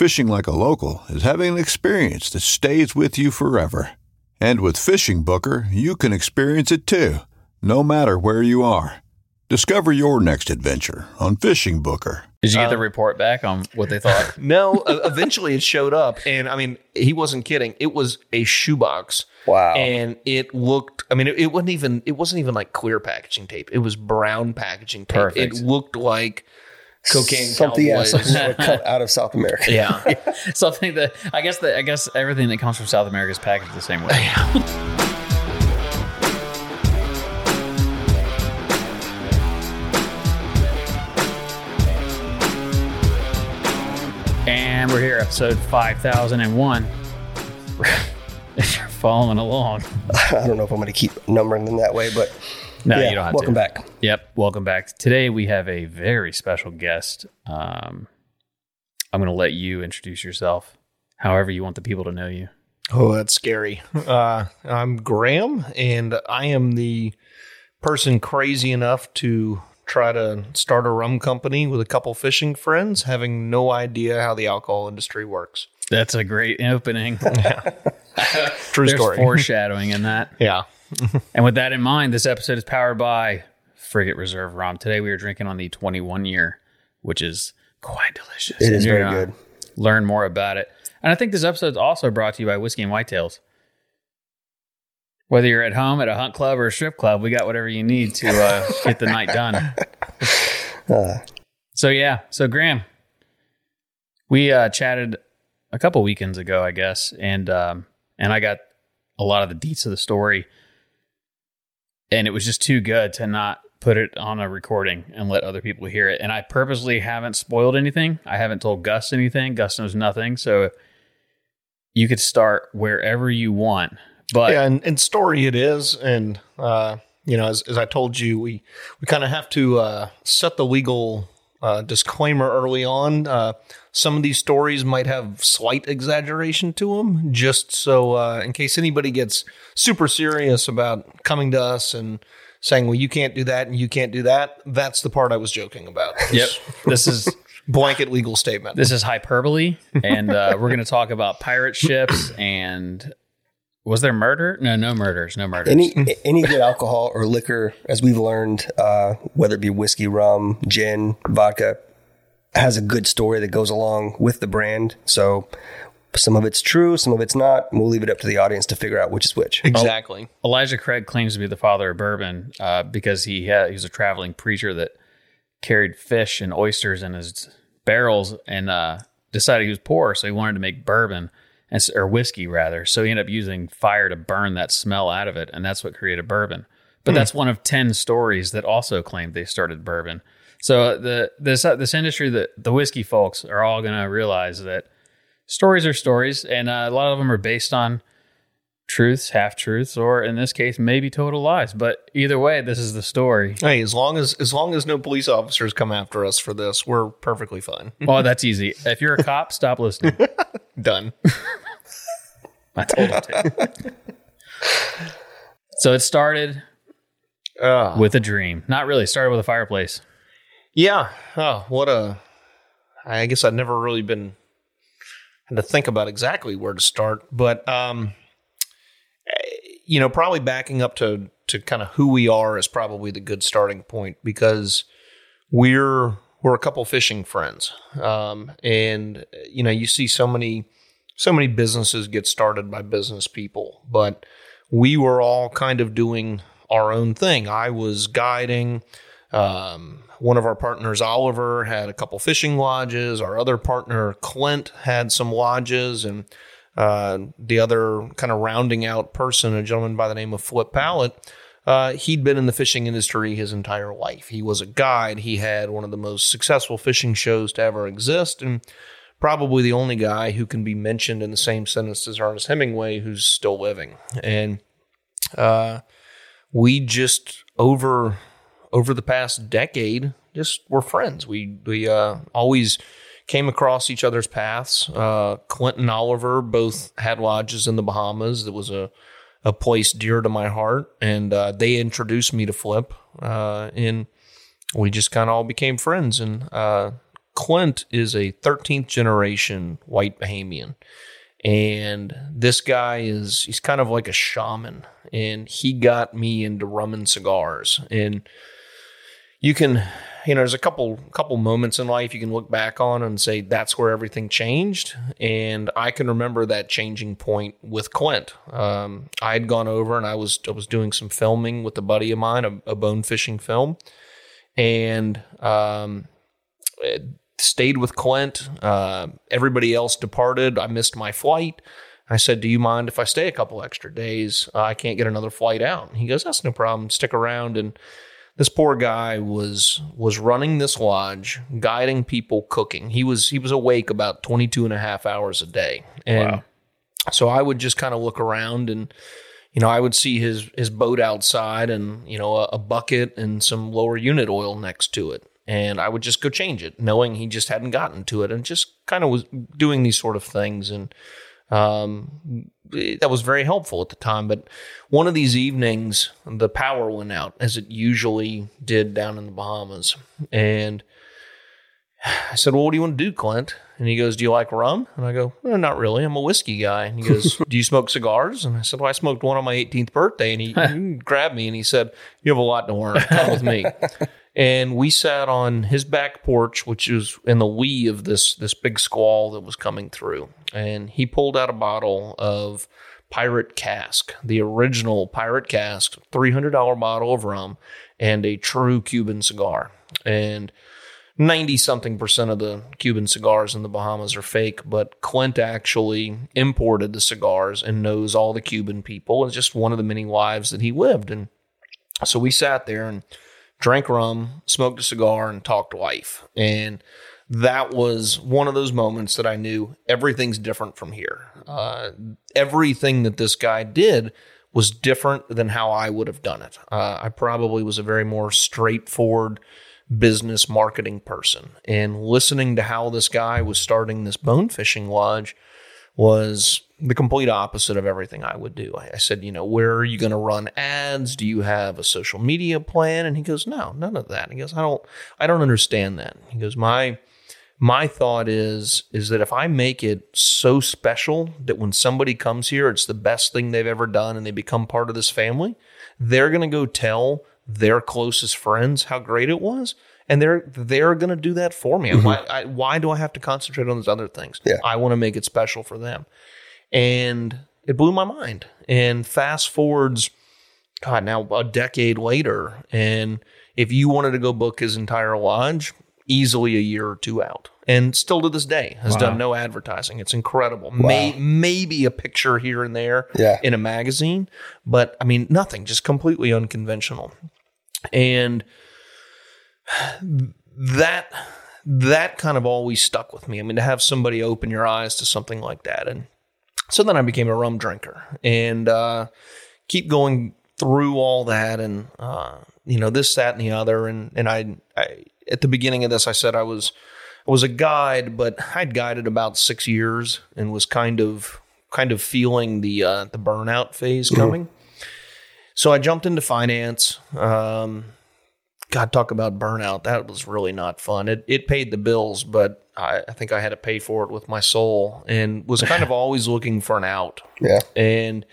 Fishing like a local is having an experience that stays with you forever. And with Fishing Booker, you can experience it too, no matter where you are. Discover your next adventure on Fishing Booker. Did you get the report back on what they thought? No, uh, eventually it showed up, and I mean, he wasn't kidding. It was a shoebox. Wow. And it looked. I mean, it, it wasn't even. It wasn't even like clear packaging tape. It was brown packaging tape. Perfect. It looked like cocaine. something, yeah, something that would come out of South America. yeah. Something that I guess that I guess everything that comes from South America is packaged the same way. and we're here, episode five thousand and one. If you're following along, I don't know if I'm going to keep numbering them that way, but no, yeah, you don't have welcome to. Welcome back. Yep, welcome back. Today we have a very special guest. Um, I'm going to let you introduce yourself, however you want the people to know you. Oh, that's scary. Uh, I'm Graham, and I am the person crazy enough to try to start a rum company with a couple fishing friends, having no idea how the alcohol industry works. That's a great opening. True There's story. foreshadowing in that. yeah. And with that in mind, this episode is powered by Frigate Reserve Rum. Today we are drinking on the 21 year, which is quite delicious. It is And very good. Learn more about it. And I think this episode is also brought to you by Whiskey and Whitetails. Whether you're at home, at a hunt club, or a strip club, we got whatever you need to uh, get the night done. so, yeah. So, Graham, we uh, chatted a couple weekends ago, I guess, and um, and I got a lot of the deets of the story, and it was just too good to not put it on a recording and let other people hear it. And I purposely haven't spoiled anything. I haven't told Gus anything. Gus knows nothing, so you could start wherever you want. But yeah, and, and story it is, and uh, you know, as, as I told you, we we kind of have to uh, set the legal uh, disclaimer early on. Some of these stories might have slight exaggeration to them, just so uh, in case anybody gets super serious about coming to us and saying, "Well, you can't do that and you can't do that." That's the part I was joking about. yep, this is blanket legal statement. this is hyperbole, and uh, we're going to talk about pirate ships and. Was there murder? No, no murders. No murders. Any any good alcohol or liquor, as we've learned, uh, whether it be whiskey, rum, gin, vodka, has a good story that goes along with the brand. So some of it's true, some of it's not. We'll leave it up to the audience to figure out which is which. exactly. Elijah Craig claims to be the father of bourbon uh, because he had, he was a traveling preacher that carried fish and oysters in his barrels and uh, decided he was poor, so he wanted to make bourbon and, or whiskey rather. So he ended up using fire to burn that smell out of it, and that's what created bourbon. But that's one of ten stories that also claimed they started bourbon. So uh, the this uh, this industry that the whiskey folks are all going to realize that stories are stories, and uh, a lot of them are based on truths, half truths, or in this case, maybe total lies. But either way, this is the story. Hey, as long as as long as no police officers come after us for this, we're perfectly fine. Oh, that's easy. If you're a cop, stop listening. Done. I told him to. So it started Uh, with a dream. Not really. It started with a fireplace. Yeah. Oh, what a. I guess I'd never really been had to think about exactly where to start, but um, you know, probably backing up to to kind of who we are is probably the good starting point because we're we're a couple fishing friends, um, and you know, you see so many so many businesses get started by business people, but we were all kind of doing our own thing. I was guiding. Um, one of our partners, Oliver, had a couple fishing lodges. Our other partner, Clint, had some lodges, and uh, the other kind of rounding out person, a gentleman by the name of Flip Pallot, uh, he'd been in the fishing industry his entire life. He was a guide. He had one of the most successful fishing shows to ever exist, and probably the only guy who can be mentioned in the same sentence as Ernest Hemingway who's still living. And uh, we just over over the past decade just were friends. We we uh, always came across each other's paths. Uh, Clint and Oliver both had lodges in the Bahamas. It was a a place dear to my heart, and uh, they introduced me to Flip, uh, and we just kind of all became friends. And uh, Clint is a 13th generation white Bahamian. And this guy is, he's kind of like a shaman. And he got me into rum and cigars. And you can, you know, there's a couple couple moments in life you can look back on and say that's where everything changed. And I can remember that changing point with Clint. Um, I had gone over and I was I was doing some filming with a buddy of mine, a, a bone fishing film, and um, stayed with Clint. Uh, everybody else departed. I missed my flight. I said, "Do you mind if I stay a couple extra days? Uh, I can't get another flight out." He goes, "That's no problem. Stick around." And this poor guy was was running this lodge, guiding people cooking. He was he was awake about 22 and a half hours a day. And Wow. so I would just kind of look around and you know, I would see his his boat outside and, you know, a, a bucket and some lower unit oil next to it. And I would just go change it, knowing he just hadn't gotten to it and just kind of was doing these sort of things and um, that was very helpful at the time. But one of these evenings, the power went out, as it usually did down in the Bahamas. And I said, Well, what do you want to do, Clint? And he goes, Do you like rum? And I go, well, Not really. I'm a whiskey guy. And he goes, Do you smoke cigars? And I said, Well, I smoked one on my 18th birthday. And he grabbed me and he said, You have a lot to learn. Come with me. and we sat on his back porch, which was in the lee of this this big squall that was coming through. And he pulled out a bottle of Pyrat Cask, the original Pyrat Cask, three hundred dollar bottle of rum, and a true Cuban cigar. And 90 something percent of the Cuban cigars in the Bahamas are fake, but Clint actually imported the cigars and knows all the Cuban people. It's just one of the many lives that he lived. And so we sat there and drank rum, smoked a cigar, and talked life. And that was one of those moments that I knew everything's different from here. Uh, everything that this guy did was different than how I would have done it. Uh, I probably was a very more straightforward business marketing person. And listening to how this guy was starting this bone fishing lodge was the complete opposite of everything I would do. I, I said, you know, where are you going to run ads? Do you have a social media plan? And he goes, no, none of that. And He goes, I don't, I don't understand that. He goes, my, my thought is, is that if I make it so special that when somebody comes here, it's the best thing they've ever done and they become part of this family, they're going to go tell their closest friends how great it was. And they're they're gonna do that for me. Mm-hmm. Why I, why do I have to concentrate on those other things? Yeah. I want to make it special for them and it blew my mind. And fast forwards, God, now a decade later, and if you wanted to go book his entire lodge, easily a year or two out, and still to this day has done no advertising. It's incredible. May, maybe a picture here and there Yeah. in a magazine, but I mean nothing, just completely unconventional. And that that kind of always stuck with me. I mean, to have somebody open your eyes to something like that, and so then I became a rum drinker, and uh, keep going through all that, and uh, you know this, that, and the other, and and I, I at the beginning of this, I said I was I was a guide, but I'd guided about six years and was kind of kind of feeling the uh, the burnout phase coming. so I jumped into finance. Um, God, talk about burnout. That was really not fun. It it paid the bills, but I, I think I had to pay for it with my soul, and was kind of always looking for an out. Yeah. And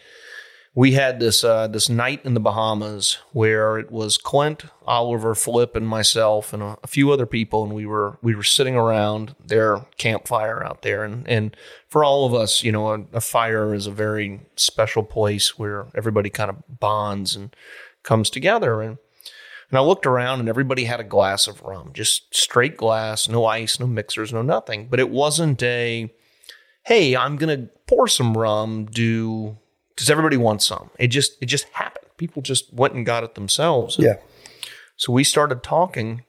we had this uh, this night in the Bahamas where it was Clint, Oliver, Flip, and myself, and a, a few other people, and we were we were sitting around their campfire out there, and and for all of us, you know, a, a fire is a very special place where everybody kind of bonds and comes together, and and I looked around and everybody had a glass of rum, just straight glass, no ice, no mixers, no nothing. But it wasn't a, hey, I'm going to pour some rum. Do does everybody want some? It just it just happened. People just went and got it themselves. Yeah. So we started talking.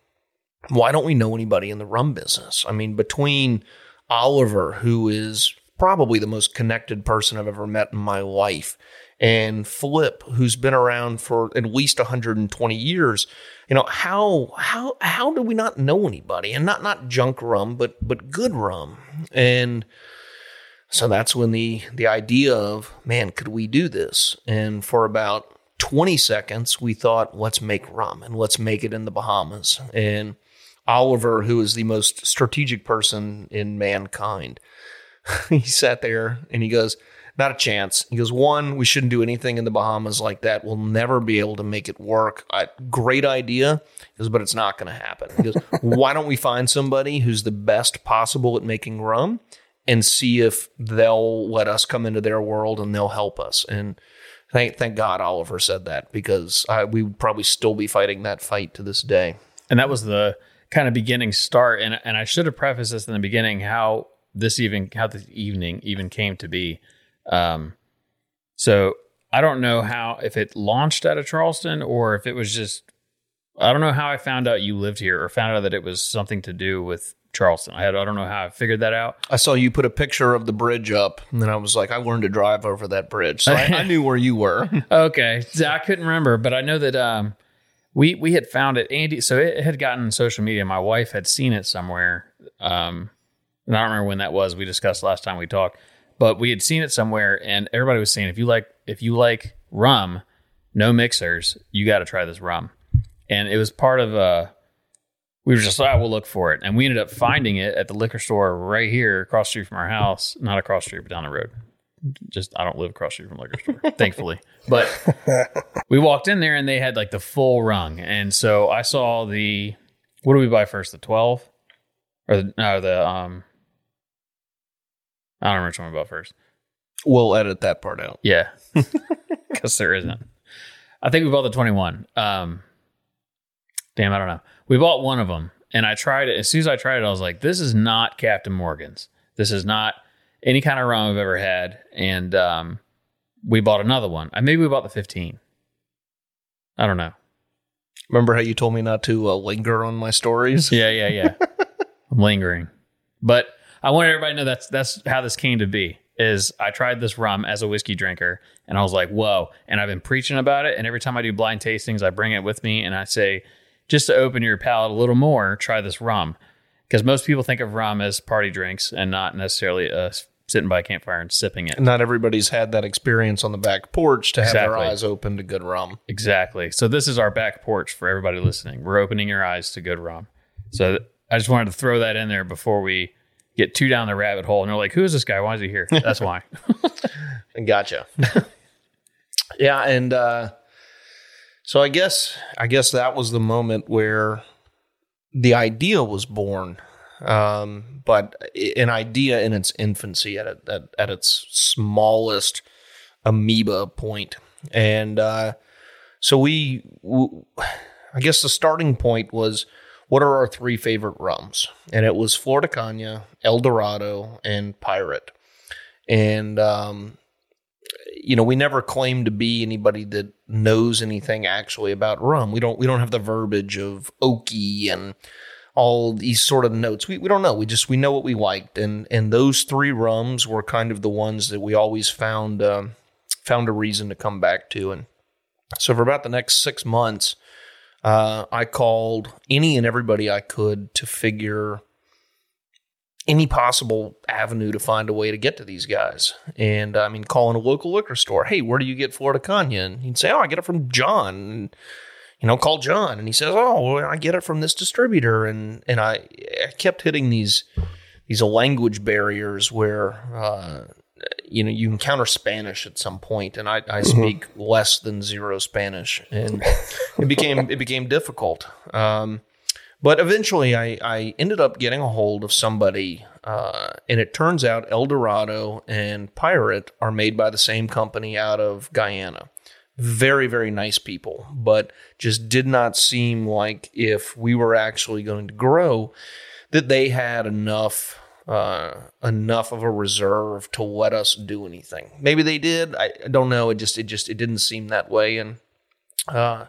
Why don't we know anybody in the rum business? I mean, between Oliver, who is probably the most connected person I've ever met in my life, and Flip, who's been around for at least 120 years, you know how how how do we not know anybody? And not not junk rum, but but good rum. And so that's when the the idea of man, could we do this? And for about 20 seconds, we thought, let's make rum and let's make it in the Bahamas. And Oliver, who is the most strategic person in mankind, he sat there and he goes, not a chance. He goes, one, we shouldn't do anything in the Bahamas like that. We'll never be able to make it work. I, great idea. He goes, but it's not going to happen. He goes, why don't we find somebody who's the best possible at making rum and see if they'll let us come into their world and they'll help us. And thank thank God Oliver said that because I, we would probably still be fighting that fight to this day. And that was the kind of beginning start. And and I should have prefaced this in the beginning how this even how this evening even came to be. Um, so I don't know how if it launched out of Charleston or if it was just I don't know how I found out you lived here or found out that it was something to do with Charleston. I had I don't know how I figured that out. I saw you put a picture of the bridge up, and then I was like, I learned to drive over that bridge, so I, I knew where you were. okay, so I couldn't remember, but I know that um, we we had found it. Andy, so it had gotten social media. My wife had seen it somewhere, um, and I don't remember when that was. We discussed last time we talked, but we had seen it somewhere, and everybody was saying if you like if you like rum, no mixers, you got to try this rum, and it was part of a we were just like, oh, we'll look for it. And we ended up finding it at the liquor store right here across the street from our house. Not across the street, but down the road. Just, I don't live across the street from liquor store, thankfully. But we walked in there and they had like the full rung. And so I saw the, what do we buy first? The 12? Or the, no, the, um, I don't remember which one we bought first. We'll edit that part out. Yeah. Because there isn't. I think we bought the 21. Um, damn, I don't know. We bought one of them, and I tried it. As soon as I tried it, I was like, "This is not Captain Morgan's. This is not any kind of rum I've ever had." And um, we bought another one. I maybe we bought the fifteen. I don't know. Remember how you told me not to uh, linger on my stories? Yeah, yeah, yeah. I'm lingering, but I want everybody to know that's that's how this came to be. Is I tried this rum as a whiskey drinker, and I was like, "Whoa!" And I've been preaching about it. And every time I do blind tastings, I bring it with me, and I say, just to open your palate a little more, try this rum. Because most people think of rum as party drinks and not necessarily uh, sitting by a campfire and sipping it. Not everybody's had that experience on the back porch to have their eyes open to good rum. Exactly. So this is our back porch for everybody listening. We're opening your eyes to good rum. So I just wanted to throw that in there before we get too down the rabbit hole. And they're like, "Who is this guy? Why is he here?" That's why. Gotcha. yeah, and uh, so I guess I guess that was the moment where the idea was born, um, but an idea in its infancy, at it, at, at its smallest amoeba point, and uh, so we, w- I guess the starting point was. What are our three favorite rums? And it was Flor de Caña, El Dorado, and Pyrat. And um, you know, we never claim to be anybody that knows anything actually about rum. We don't we don't have the verbiage of oaky and all these sort of notes. We we don't know. We just we know what we liked, and and those three rums were kind of the ones that we always found um, found a reason to come back to. And so for about the next six months, uh, I called any and everybody I could to figure any possible avenue to find a way to get to these guys. And I mean, calling a local liquor store, hey, where do you get Flor de Caña? And he'd say, oh, I get it from John. And, you know, call John. And he says, oh, well, I get it from this distributor. And and I, I kept hitting these these language barriers where, uh, you know, you encounter Spanish at some point, and I, I speak less than zero Spanish, and it became it became difficult. Um, but eventually, I, I ended up getting a hold of somebody, uh, and it turns out El Dorado and Pyrat are made by the same company out of Guyana. Very, very nice people, but just did not seem like if we were actually going to grow, that they had enough uh, enough of a reserve to let us do anything. Maybe they did. I, I don't know. It just it just it didn't seem that way. And uh,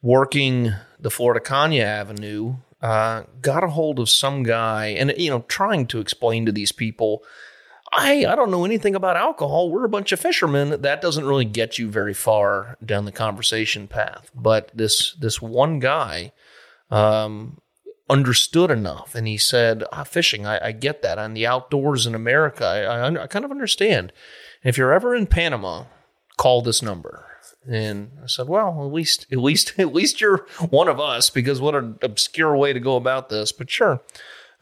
working the Flor de Caña Avenue, uh, got a hold of some guy, and you know, trying to explain to these people. I, I don't know anything about alcohol. We're a bunch of fishermen. That doesn't really get you very far down the conversation path. But this this one guy um, understood enough, and he said, ah, "Fishing, I, I, get that. On the outdoors in America, I, I, I kind of understand. And if you're ever in Panama, call this number." And I said, "Well, at least, at least, at least you're one of us, because what an obscure way to go about this." But sure.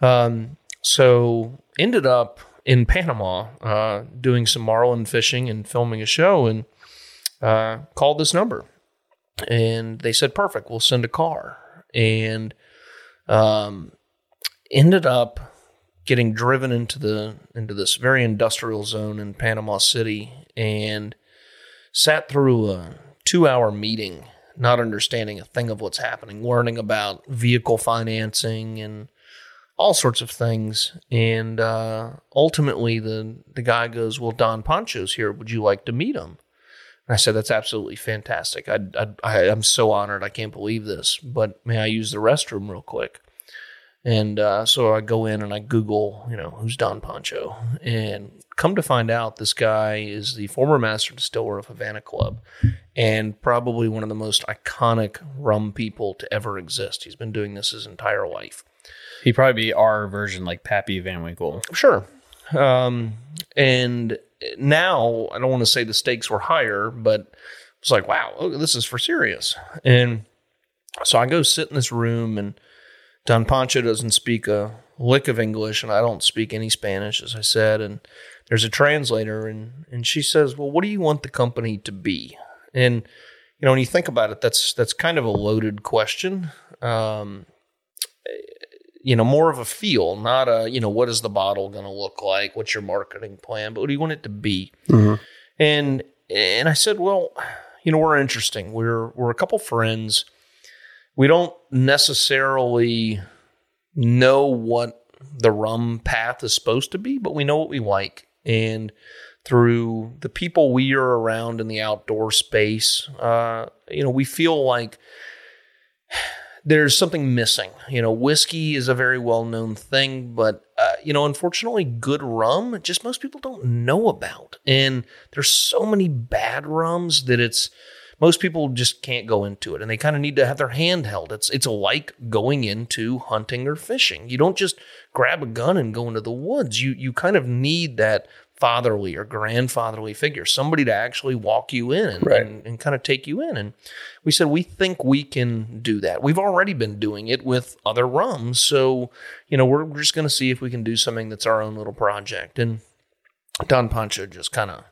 Um, so ended up in Panama uh, doing some marlin fishing and filming a show, and uh, called this number, and they said, "Perfect, we'll send a car." And um, ended up getting driven into the into this very industrial zone in Panama City and sat through a two hour meeting, not understanding a thing of what's happening, learning about vehicle financing and all sorts of things. And uh, ultimately, the the guy goes, "Well, Don Pancho's here. Would you like to meet him?" And I said, "That's absolutely fantastic. I, I, I am so honored. I can't believe this. But may I use the restroom real quick?" And uh, so I go in and I Google, you know, who's Don Pancho, and come to find out, this guy is the former master distiller of Havana Club, and probably one of the most iconic rum people to ever exist. He's been doing this his entire life. He'd probably be our version, like Pappy Van Winkle. Sure. Um, and now I don't want to say the stakes were higher, but it's like, wow, oh, this is for serious. And so I go sit in this room, and Don Pancho doesn't speak a lick of English, and I don't speak any Spanish, as I said. And there's a translator, and and she says, "Well, what do you want the company to be?" And you know, when you think about it, that's that's kind of a loaded question. Um, you know, more of a feel, not a, you know, what is the bottle going to look like? What's your marketing plan? But what do you want it to be? Mm-hmm. And and I said, well, you know, we're interesting. We're we're a couple friends. We don't necessarily know what the rum path is supposed to be, but we know what we like. And through the people we are around in the outdoor space, uh, you know, we feel like there's something missing. You know, whiskey is a very well known thing, but, uh, you know, unfortunately, good rum, just most people don't know about. And there's so many bad rums that it's, most people just can't go into it and they kind of need to have their hand held. It's, it's like going into hunting or fishing. You don't just grab a gun and go into the woods. You, you kind of need that fatherly or grandfatherly figure, somebody to actually walk you in and, Right. and, and kind of take you in. And we said, we think we can do that. We've already been doing it with other rums. So, you know, we're, we're just going to see if we can do something that's our own little project. And Don Pancho just kind of,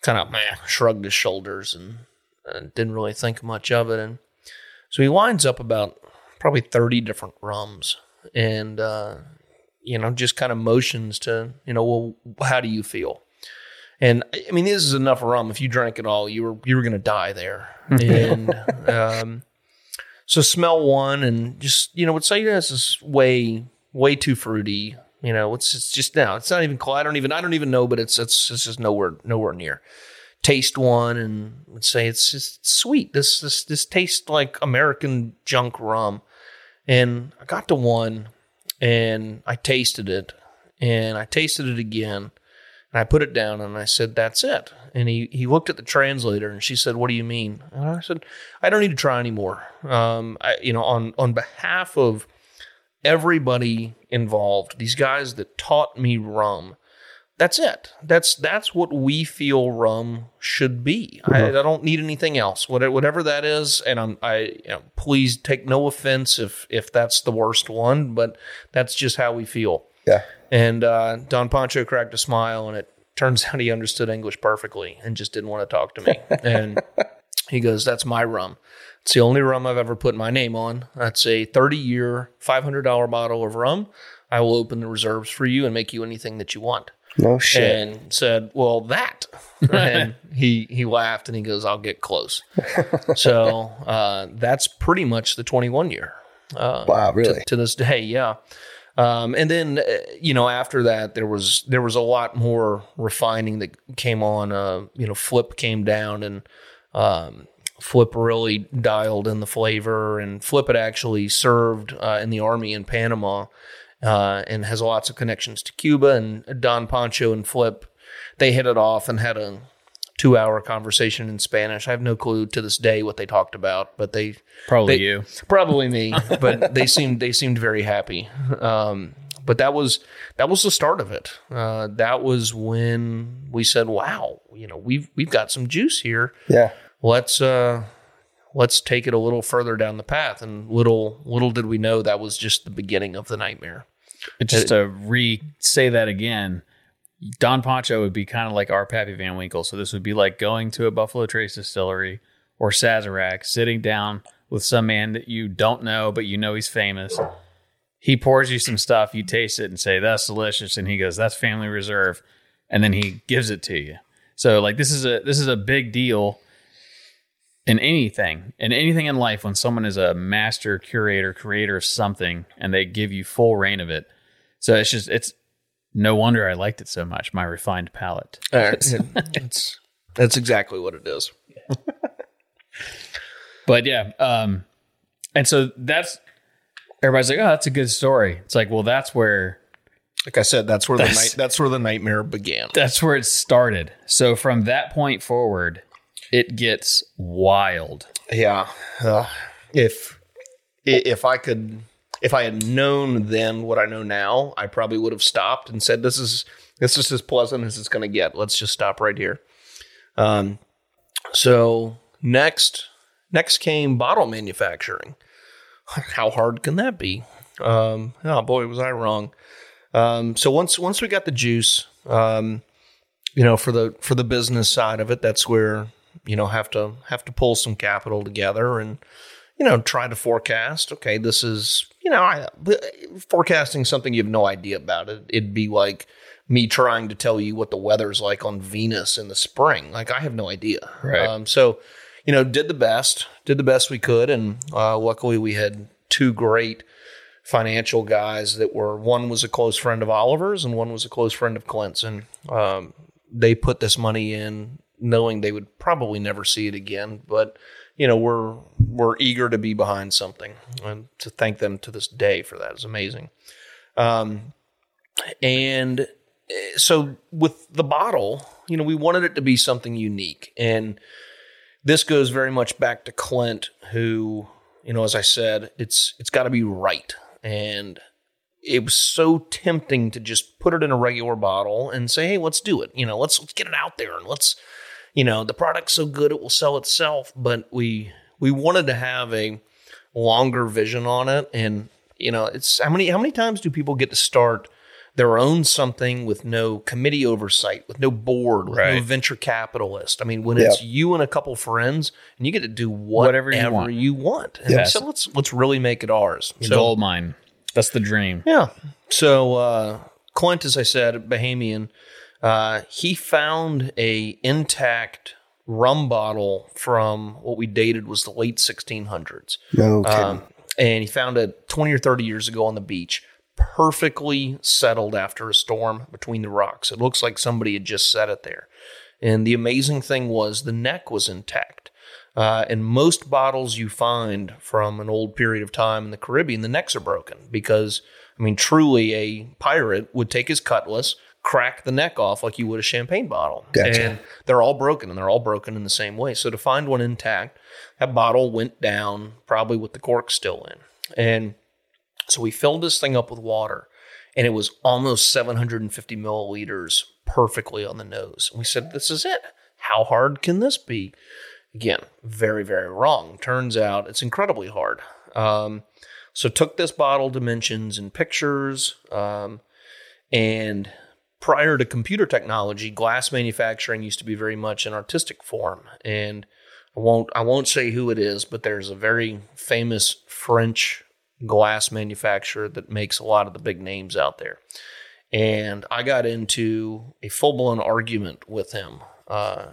kind of shrugged his shoulders and, and didn't really think much of it. And so he lines up about probably 30 different rums and, uh, you know, just kind of motions to, you know, well, how do you feel? And I mean, this is enough rum. If you drank it all, you were you were going to die there. And um, so smell one, and just you know, would say this is way way too fruity. You know, it's it's just now. It's not even cool. I don't even I don't even know, but it's it's it's just nowhere nowhere near. Taste one and would say it's just sweet. This this this tastes like American junk rum. And I got to one and I tasted it and I tasted it again and I put it down and I said, That's it. And he, he looked at the translator and she said, What do you mean? And I said, I don't need to try anymore. Um, I, you know, on, on behalf of everybody involved, these guys that taught me rum, that's it. That's that's what we feel rum should be. I, I don't need anything else. Whatever, whatever that is, and I'm I you know, please take no offense if if that's the worst one, but that's just how we feel. Yeah. And uh, Don Pancho cracked a smile, and it turns out he understood English perfectly and just didn't want to talk to me. and he goes, "That's my rum. It's the only rum I've ever put my name on. That's a 30 year, $500 bottle of rum. I will open the reserves for you and make you anything that you want." No shit. and said, "Well, that." and he he laughed and he goes, "I'll get close." so uh, that's pretty much the 21 year. Uh, wow, really? to, to this day, yeah. Um, and then uh, you know after that there was there was a lot more refining that came on. Uh, you know, Flip came down and um, Flip really dialed in the flavor, and Flip had actually served uh, in the army in Panama uh, and has lots of connections to Cuba. And Don Pancho and Flip, they hit it off and had a two hour conversation in Spanish. I have no clue to this day what they talked about, but they Probably They- you. probably me, but they seemed they seemed very happy. Um, but that was that was the start of it. Uh, that was when we said, "Wow, you know, we've we've got some juice here. yeah. Let's uh, let's take it a little further down the path." And little little did we know that was just the beginning of the nightmare. Uh, just to re say that again, Don Pancho would be kind of like our Pappy Van Winkle. So this would be like going to a Buffalo Trace distillery or Sazerac, sitting down with some man that you don't know, but you know he's famous. He pours you some stuff, you taste it and say, That's delicious. And he goes, That's family reserve. And then he gives it to you. So like this is a this is a big deal in anything in anything in life when someone is a master curator creator of something and they give you full reign of it so it's just it's no wonder i liked it so much my refined palate It's that's exactly what it is. but yeah um and so that's everybody's like oh that's a good story it's like well that's where Like I said, that's where the night that's where the nightmare began. that's where it started so from that point forward it gets wild Yeah. Uh, if if I could if I had known then what I know now, I probably would have stopped and said this is this is as pleasant as it's going to get. Let's just stop right here. Um so next next came bottle manufacturing. How hard can that be? Um oh boy, was I wrong. Um so once once we got the juice, um you know, for the for the business side of it, that's where you know have to have to pull some capital together and you know try to forecast. Okay, this is you know I, forecasting something you have no idea about. It it'd be like me trying to tell you what the weather's like on Venus in the spring. Like I have no idea. Right. Um, so you know, did the best, did the best we could, and uh, luckily we had two great financial guys that were one was a close friend of Oliver's and one was a close friend of Clint's, and um, they put this money in knowing they would probably never see it again. But you know, we're we're eager to be behind something, and to thank them to this day for that is amazing. Um, and eh, so with the bottle, you know, we wanted it to be something unique, and this goes very much back to Clint, who, you know, as I said, it's it's got to be right, and it was so tempting to just put it in a regular bottle and say, hey, let's do it. You know, let's let's get it out there and let's, you know, the product's so good it will sell itself. But we we wanted to have a longer vision on it, and you know, it's how many how many times do people get to start their own something with no committee oversight, with no board, with no venture capitalist. I mean, when it's you and a couple friends, and you get to do whatever, Whatever you want. you want. And Yes. so let's let's really make it ours. You it's gold mine that's the dream yeah. So uh, Clint, as I said, Bahamian, uh, he found a intact rum bottle from what we dated was the late 1600s. No kidding. Um, and he found it 20 or 30 years ago on the beach, perfectly settled after a storm between the rocks. It looks like somebody had just set it there. And the amazing thing was the neck was intact. Uh, and most bottles you find from an old period of time in the Caribbean, the necks are broken because, I mean, truly a pirate would take his cutlass, crack the neck off like you would a champagne bottle. Gotcha. And they're all broken and they're all broken in the same way. So to find one intact, that bottle went down probably with the cork still in. And So we filled this thing up with water, and it was almost 750 milliliters perfectly on the nose. And we said, This is it. How hard can this be? Again, very, very wrong. Turns out it's incredibly hard. Um, so took this bottle dimensions and pictures, um, and prior to computer technology, glass manufacturing used to be very much an artistic form. And I won't I won't say who it is, but there's a very famous French glass manufacturer that makes a lot of the big names out there. And I got into a full blown argument with him, uh,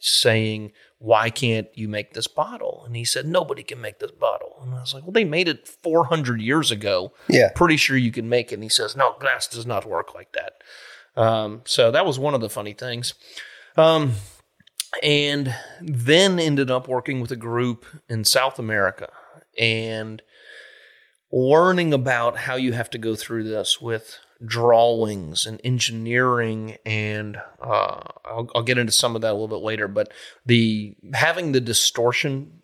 saying, Why can't you make this bottle? And he said, Nobody can make this bottle. And I was like, Well, they made it 400 years ago. Yeah. Pretty sure you can make it. And he says, No, glass does not work like that. Um, so that was one of the funny things. Um, and then ended up working with a group in South America and learning about how you have to go through this with drawings and engineering and uh, I'll, I'll get into some of that a little bit later but the having the distortion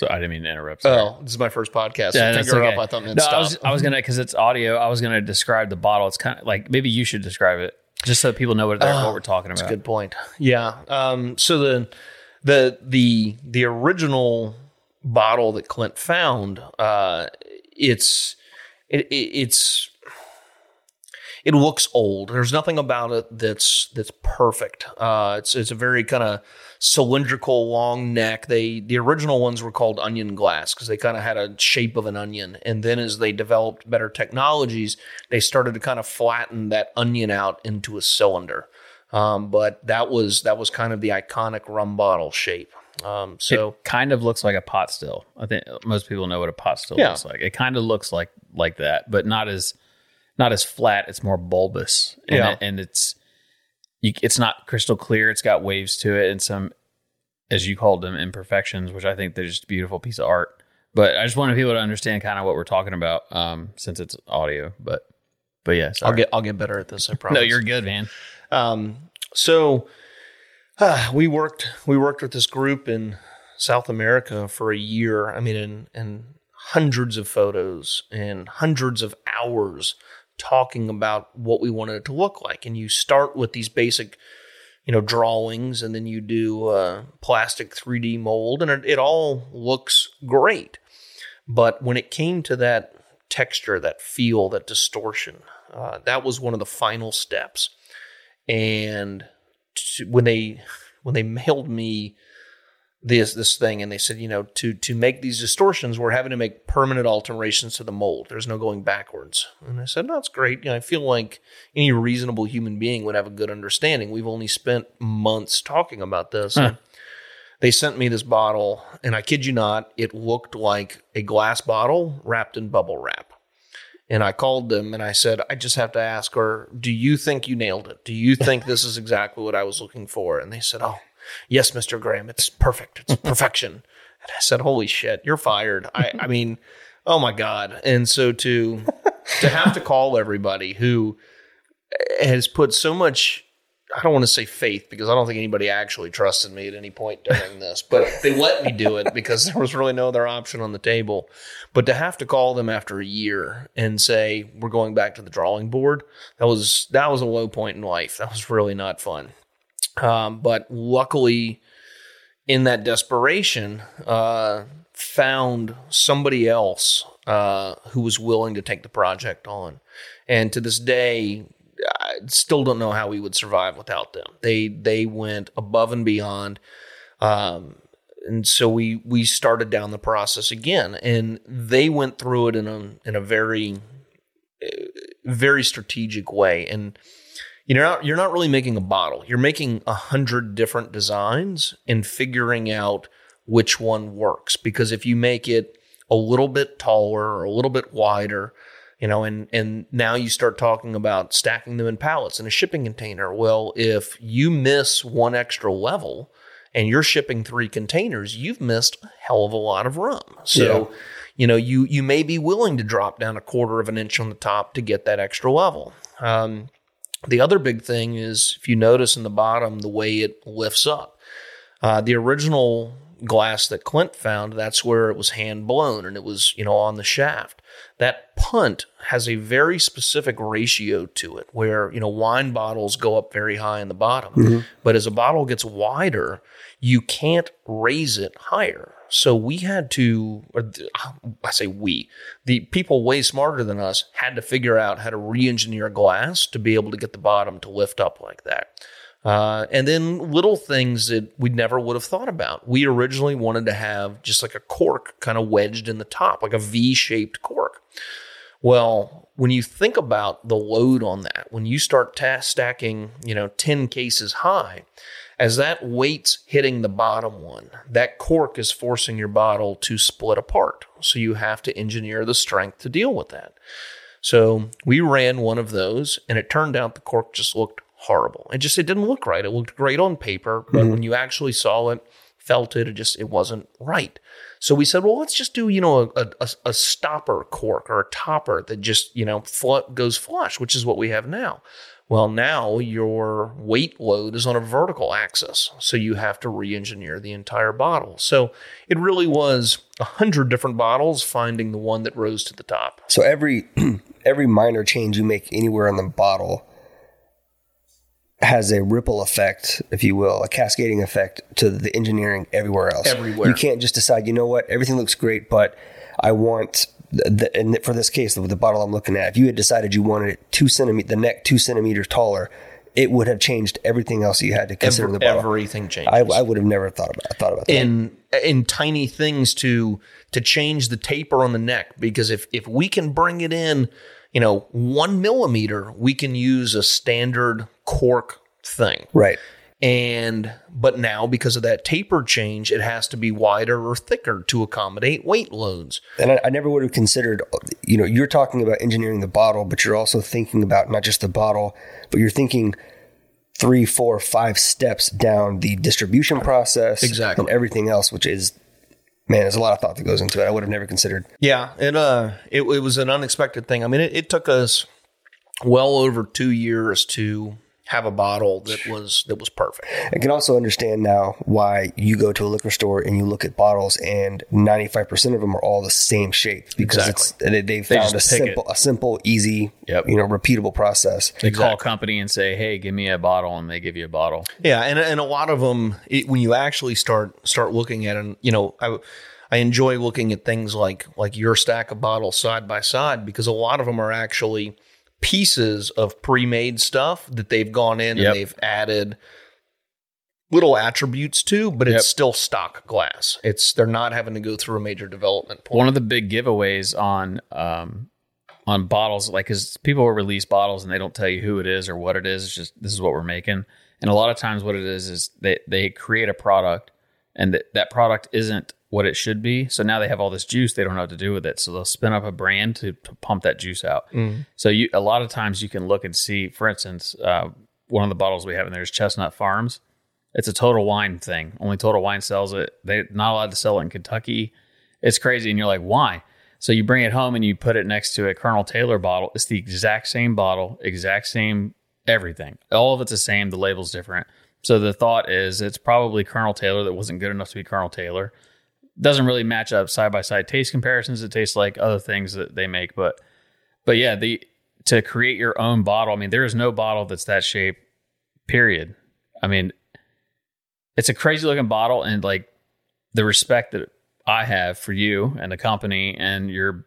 So I didn't mean to interrupt. sorry. oh this is my first podcast Yeah, so figure okay. up I thought No, no, I was, I was gonna because it's audio. I was gonna describe the bottle. It's kind of like maybe you should describe it just so people know what what we're talking That's a about. good point. Yeah. Um, so the the the the original bottle that Clint found, uh, it's it, it, it's it looks old. There's nothing about it that's that's perfect. Uh, it's it's a very kind of cylindrical, long neck. They the original ones were called onion glass because they kind of had a shape of an onion. And then as they developed better technologies, they started to kind of flatten that onion out into a cylinder. Um, but that was that was kind of the iconic rum bottle shape. Um, so it kind of looks like a pot still. I think most people know what a pot still Yeah. looks like. It kind of looks like like that, but not as not as flat. It's more bulbous, and, Yeah. it- and it's you, it's not crystal clear. It's got waves to it and some, as you called them, imperfections, which I think they're just a beautiful piece of art. But I just wanted people to understand kind of what we're talking about, um, since it's audio. But but yeah, I'll get I'll get better at this. I promise. no, you're good, man. Um, so uh, we worked we worked with this group in South America for a year. I mean, in, and hundreds of photos and hundreds of hours talking about what we wanted it to look like. And you start with these basic, you know, drawings, and then you do uh, plastic 3D mold, and it, it all looks great. But when it came to that texture, that feel, that distortion, uh, that was one of the final steps and to, when they when they mailed me this this thing and they said you know to to make these distortions we're having to make permanent alterations to the mold there's no going backwards and i said no, that's great you know, i feel like any reasonable human being would have a good understanding we've only spent months talking about this Huh. They sent me this bottle and i kid you not it looked like a glass bottle wrapped in bubble wrap and I called them and I said, I just have to ask her, do you think you nailed it? Do you think this is exactly what I was looking for? And they said, Oh, yes, Mr. Graham, it's perfect. It's perfection. And I said, Holy shit, you're fired. I, I mean, oh my God. And so to to have to call everybody who has put so much I don't want to say faith because I don't think anybody actually trusted me at any point during this, but they let me do it because there was really no other option on the table. But to have to call them after a year and say we're going back to the drawing board, that was that was a low point in life. That was really not fun. Um, but luckily, in that desperation, uh, found somebody else uh, who was willing to take the project on. And to this day, I still don't know how we would survive without them. They they went above and beyond. Um, and so we we started down the process again, and they went through it in a in a very uh, very strategic way. And you're not you're not really making a bottle. You're making a hundred different designs and figuring out which one works. Because if you make it a little bit taller or a little bit wider, you know, and and now you start talking about stacking them in pallets in a shipping container. Well, if you miss one extra level and you're shipping three containers, you've missed a hell of a lot of rum. So, you know, you you may be willing to drop down a quarter of an inch on the top to get that extra level. Um, the other big thing is if you notice in the bottom the way it lifts up. Uh, the original glass that Clint found, that's where it was hand blown and it was, you know, on the shaft. That punt has a very specific ratio to it where, you know, wine bottles go up very high in the bottom. But as a bottle gets wider, you can't raise it higher. So we had to, I say we, the people way smarter than us had to figure out how to re engineer glass to be able to get the bottom to lift up like that. Uh, and then little things that we never would have thought about. We originally wanted to have just like a cork kind of wedged in the top, like a V shaped cork. Well, when you think about the load on that, when you start ta- stacking, you know, 10 cases high, as that weight's hitting the bottom one, that cork is forcing your bottle to split apart. So you have to engineer the strength to deal with that. So we ran one of those, and it turned out the cork just looked horrible. It just it didn't look right. It looked great on paper, but mm-hmm. when you actually saw it, felt it, it just it wasn't right. So we said, well, let's just do you know a, a, a stopper cork or a topper that just you know fl- goes flush, which is what we have now. Well, now your weight load is on a vertical axis, so you have to re-engineer the entire bottle. So it really was a hundred different bottles finding the one that rose to the top. So every every minor change you make anywhere on the bottle has a ripple effect, if you will, a cascading effect to the engineering everywhere else. Everywhere. You can't just decide, you know what, everything looks great, but I want the, and for this case, the, the bottle I'm looking at, if you had decided you wanted it two centimeter, the neck two centimeters taller, it would have changed everything else you had to consider Every- the bottle. everything changed. I, I would have never thought about thought about that. in in tiny things to to change the taper on the neck because if if we can bring it in you know one millimeter we can use a standard cork thing right. And but now because of that taper change it has to be wider or thicker to accommodate weight loads And I, I never would have considered, you know, you're talking about engineering the bottle, but you're also thinking about not just the bottle, but you're thinking three, four, five steps down the distribution process Exactly. and everything else, which is, man, there's a lot of thought that goes into it. I would have never considered. yeah it uh it, it was an unexpected thing i mean it, it took us well over two years to have a bottle that was that was perfect I can also understand now why you go to a liquor store and you look at bottles and 95% of them are all the same shape because it's they, they found a just pick it. simple, a simple, easy, Yep. you know, repeatable process. They call a company and say, "Hey, give me a bottle," and they give you a bottle. Yeah, and and a lot of them, it, when you actually start start looking at it, you know, I I enjoy looking at things like like your stack of bottles side by side because a lot of them are actually pieces of pre-made stuff that they've gone in Yep. and they've added little attributes to, but Yep. it's still stock glass. It's they're not having to go through a major development point. One of the big giveaways on um, on bottles, like, because people will release bottles and they don't tell you who it is or what it is. It's just this is what we're making. And a lot of times, what it is is they they create a product, and that that product isn't what it should be. So now they have all this juice, they don't know what to do with it. So they'll spin up a brand to, to pump that juice out. So you a lot of times you can look and see, for instance, uh, one of the bottles we have in there is Chestnut Farms. It's a total wine thing. Only Total Wine sells it. They're not allowed to sell it in Kentucky. It's crazy. And you're like, why? So you bring it home and you put it next to a Colonel Taylor bottle. It's the exact same bottle, exact same everything. All of it's the same. The label's different. So the thought is it's probably Colonel Taylor that wasn't good enough to be Colonel Taylor. Doesn't really match up side by side taste comparisons. It tastes like other things that they make, but but yeah, the to create your own bottle. I mean, there is no bottle that's that shape. Period. I mean, it's a crazy looking bottle, and like the respect that I have for you and the company and your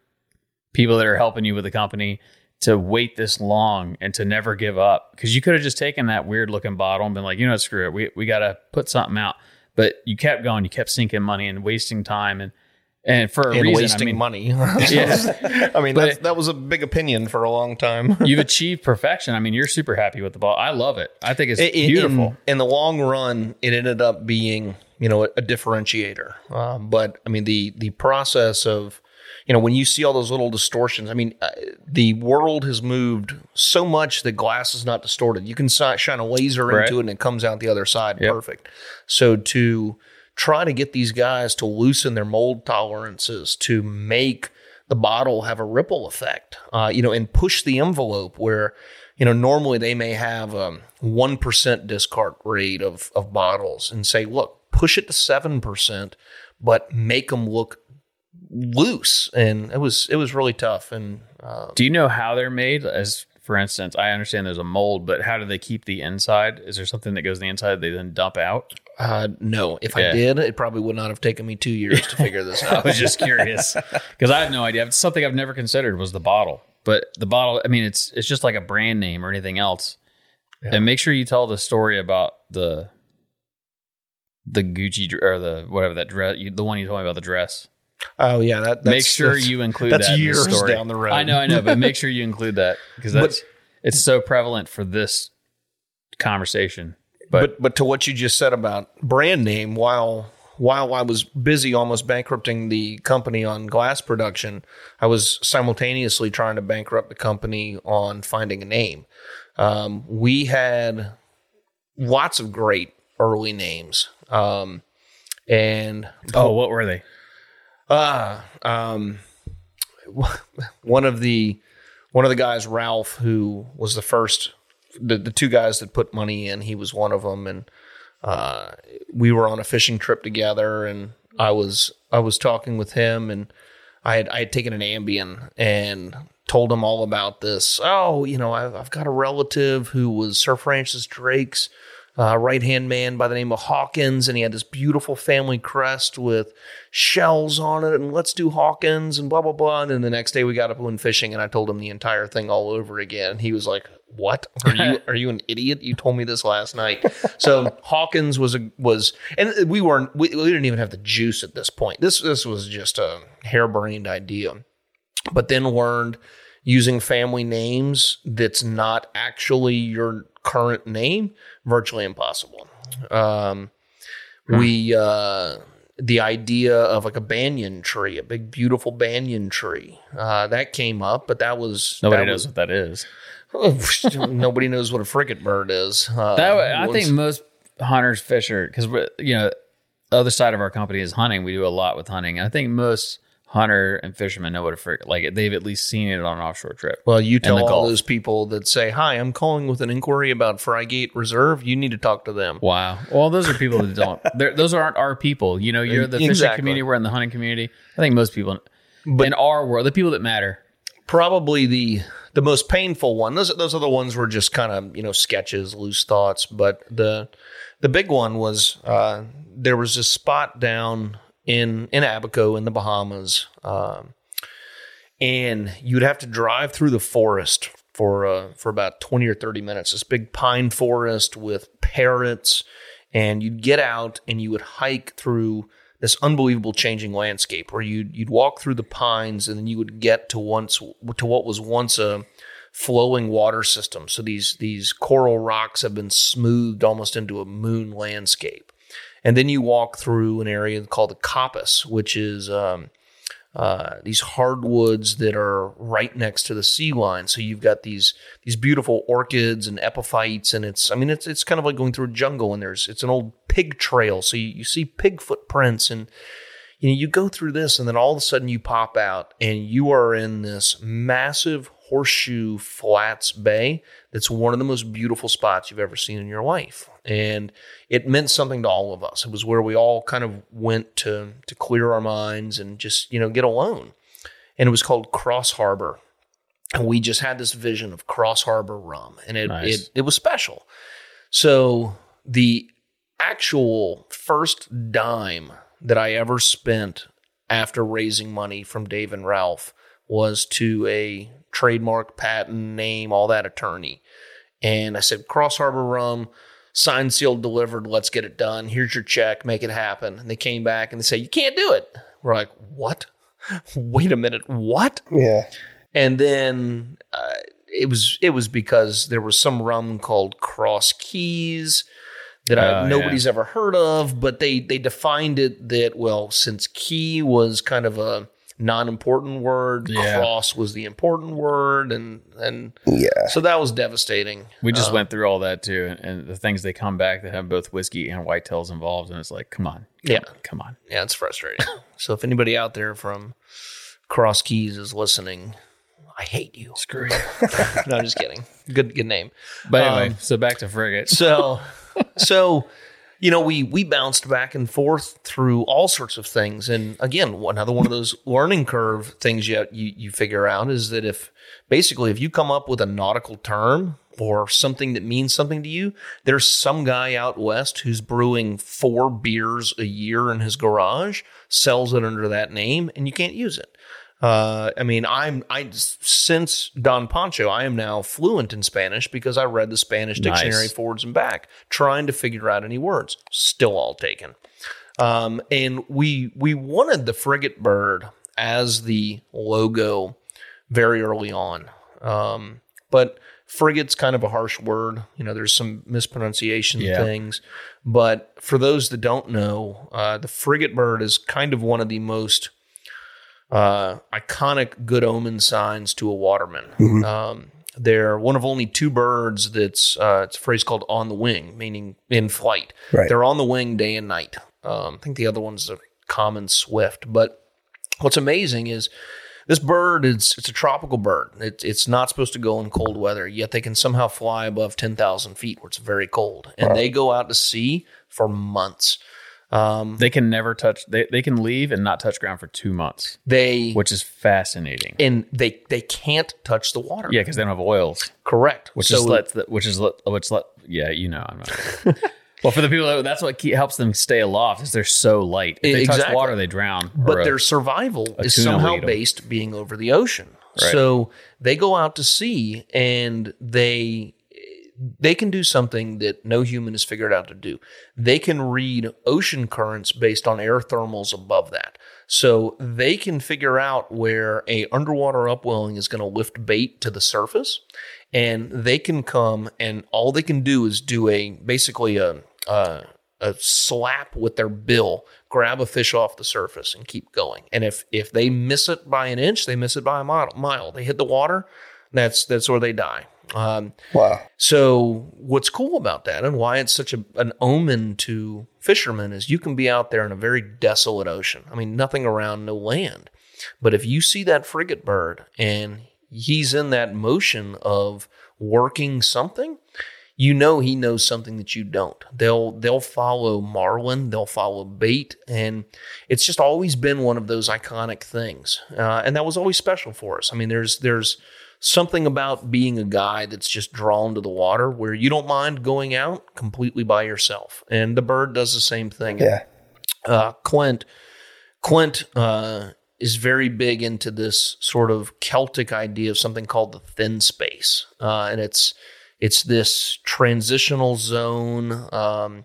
people that are helping you with the company to wait this long and to never give up because you could have just taken that weird looking bottle and been like, you know, screw it, we we got to put something out. But you kept going, you kept sinking money and wasting time and and for a and reason, wasting I mean, money. Yeah. I mean that was a big opinion for a long time. you've achieved perfection. I mean, you're super happy with the ball. I love it. I think it's I- in- beautiful. In, in the long run, it ended up being you know a, a differentiator. Um, but I mean the the process of you know when you see all those little distortions. I mean uh, the world has moved so much that glass is not distorted. You can si- shine a laser Right. into it and it comes out the other side Yep. perfect. So to try to get these guys to loosen their mold tolerances to make the bottle have a ripple effect, uh, you know, and push the envelope where, you know, normally they may have a one percent discard rate of of bottles, and say, look, push it to seven percent, but make them look loose, and it was it was really tough. And uh, Do you know how they're made? As for instance, I understand there's a mold, but how do they keep the inside? Is there something that goes in the inside they then dump out? uh, no, if I did, it probably would not have taken me two years to figure this out. I was just curious because I have no idea. It's something I've never considered was the bottle. But the bottle, I mean, it's it's just like a brand name or anything else. And make sure you tell the story about the the Gucci or the whatever that dress, you, the one you told me about the dress. Oh yeah, that that's, make sure you include that's that years story. down the road. I know, I know, but make sure you include that because that's it's so prevalent for this conversation. But, but but to what you just said about brand name, while while I was busy almost bankrupting the company on glass production, I was simultaneously trying to bankrupt the company on finding a name. Um, we had lots of great early names, um, and oh, what were they? Uh, um, one of the one of the guys, Ralph, who was the first, the, the two guys that put money in, he was one of them, and uh, we were on a fishing trip together, and I was I was talking with him, and I had I had taken an Ambien and told him all about this. Oh, you know, I've, I've got a relative who was Sir Francis Drake's uh, right hand man by the name of Hawkins, and he had this beautiful family crest with shells on it, and let's do Hawkins and blah blah blah. And then the next day we got up and fishing, and I told him the entire thing all over again. He was like, "What? Are you are you an idiot? You told me this last night." So Hawkins was a was, and we weren't we, we didn't even have the juice at this point. This this was just a harebrained idea, but then learned using family names that's not actually your current name virtually impossible. Um, We uh, the idea of like a banyan tree, a big beautiful banyan tree, uh, that came up, but that was Nobody that knows what that is. Nobody knows what a frigate bird is. Uh, That way, I was- think most hunters, fisher, because you know, other side of our company is hunting. We do a lot with hunting. I think most hunter and fishermen know what a frigate like. They've at least seen it on an offshore trip. Well, you tell the all Gulf. those people that say, "Hi, I'm calling with an inquiry about Frigate Reserve." You need to talk to them. Wow. Well, those are people that don't. Those aren't our people. You know, you're the fishing Exactly. community. We're in the hunting community. I think most people but in our world, the people that matter. probably the the most painful one. Those those other ones were just kind of you know sketches, loose thoughts. But the the big one was uh, there was this spot down in in Abaco in the Bahamas, um, and you'd have to drive through the forest for uh, for about twenty or thirty minutes. This big pine forest with parrots, and you'd get out and you would hike through this unbelievable changing landscape where you'd you'd walk through the pines and then you would get to once to what was once a flowing water system. So these these coral rocks have been smoothed almost into a moon landscape. And then you walk through an area called the coppice, which is um, uh, these hardwoods that are right next to the sea line. So you've got these these beautiful orchids and epiphytes, and it's I mean it's it's kind of like going through a jungle. And there's it's an old pig trail, so you, you see pig footprints, and you know you go through this, and then all of a sudden you pop out, and you are in this massive horseshoe flats bay. That's one of the most beautiful spots you've ever seen in your life, and it meant something to all of us. It was where we all kind of went to to clear our minds and just you know get alone. And it was called Cross Harbor, and we just had this vision of Cross Harbor rum, and it Nice. it, it was special. So the actual first dime that I ever spent after raising money from Dave and Ralph was to a trademark, patent, name, all that attorney. And I said, Cross Harbor Rum, signed, sealed, delivered. Let's get it done. Here's your check. Make it happen. And they came back and they say, You can't do it. We're like, What? Wait a minute. What? Yeah. and then uh, it was it was because there was some rum called Cross Keys that I, Oh, nobody's ever heard of, but they they defined it that well, since key was kind of a non-important word, Yeah. cross was the important word, and and Yeah. so that was devastating. We just Uh, went through all that too, and, and the things they come back that have both whiskey and whitetails involved, and it's like, come on, come Yeah. on, come on. Yeah, it's frustrating. so if anybody out there from Cross Keys is listening, I hate you. Screw you. no, I'm just kidding. Good good name. But anyway, Um, so back to frigate. So, so you know, we we bounced back and forth through all sorts of things, and again, another one of those learning curve things you you, you figure out is that if basically if you come up with a nautical term or something that means something to you, there's some guy out west who's brewing four beers a year in his garage, sells it under that name, and you can't use it. Uh, I mean, I'm I since Don Pancho, I am now fluent in Spanish because I read the Spanish dictionary Nice. forwards and back, trying to figure out any words. Still all taken. Um, and we we wanted the frigate bird as the logo very early on. Um, but frigate's kind of a harsh word. You know, there's some mispronunciation Yeah. things. But for those that don't know, uh, the frigate bird is kind of one of the most uh, iconic good omen signs to a waterman. Um, they're one of only two birds that's uh, it's a phrase called on the wing, meaning in flight. Right. They're on the wing day and night. Um, I think the other one's a common swift. But what's amazing is this bird is it's a tropical bird. It, it's not supposed to go in cold weather, yet they can somehow fly above ten thousand feet, where it's very cold, and they go out to sea for months. Um, They can never touch. They they can leave and not touch ground for two months, they which is fascinating. and they they can't touch the water. Yeah, because they don't have oils, correct. which So- is let the, which is let, which let yeah you know I'm not. well, for the people that, that's what keep, helps them stay aloft is they're so light. If they touch Exactly. water, they drown. but a- their survival is somehow will eat 'em. based being over the ocean. Right. So they go out to sea and they they can do something that no human has figured out to do. They can read ocean currents based on air thermals above that. So they can figure out where a underwater upwelling is going to lift bait to the surface and they can come and all they can do is do a basically a a, a slap with their bill, grab a fish off the surface and keep going. And if if they miss it by an inch, they miss it by a mile. mile. They hit the water, that's that's where they die. Um, Wow. so what's cool about that and why it's such a, an omen to fishermen is you can be out there in a very desolate ocean. I mean, nothing around, no land. But if you see that frigate bird and he's in that motion of working something, you know he knows something that you don't. They'll they'll follow marlin, they'll follow bait, and it's just always been one of those iconic things. Uh, and that was always special for us. I mean, there's there's something about being a guy that's just drawn to the water where you don't mind going out completely by yourself. And the bird does the same thing. Yeah. Uh, Clint, Clint uh, is very big into this sort of Celtic idea of something called the thin space, uh, and it's it's this transitional zone. Um,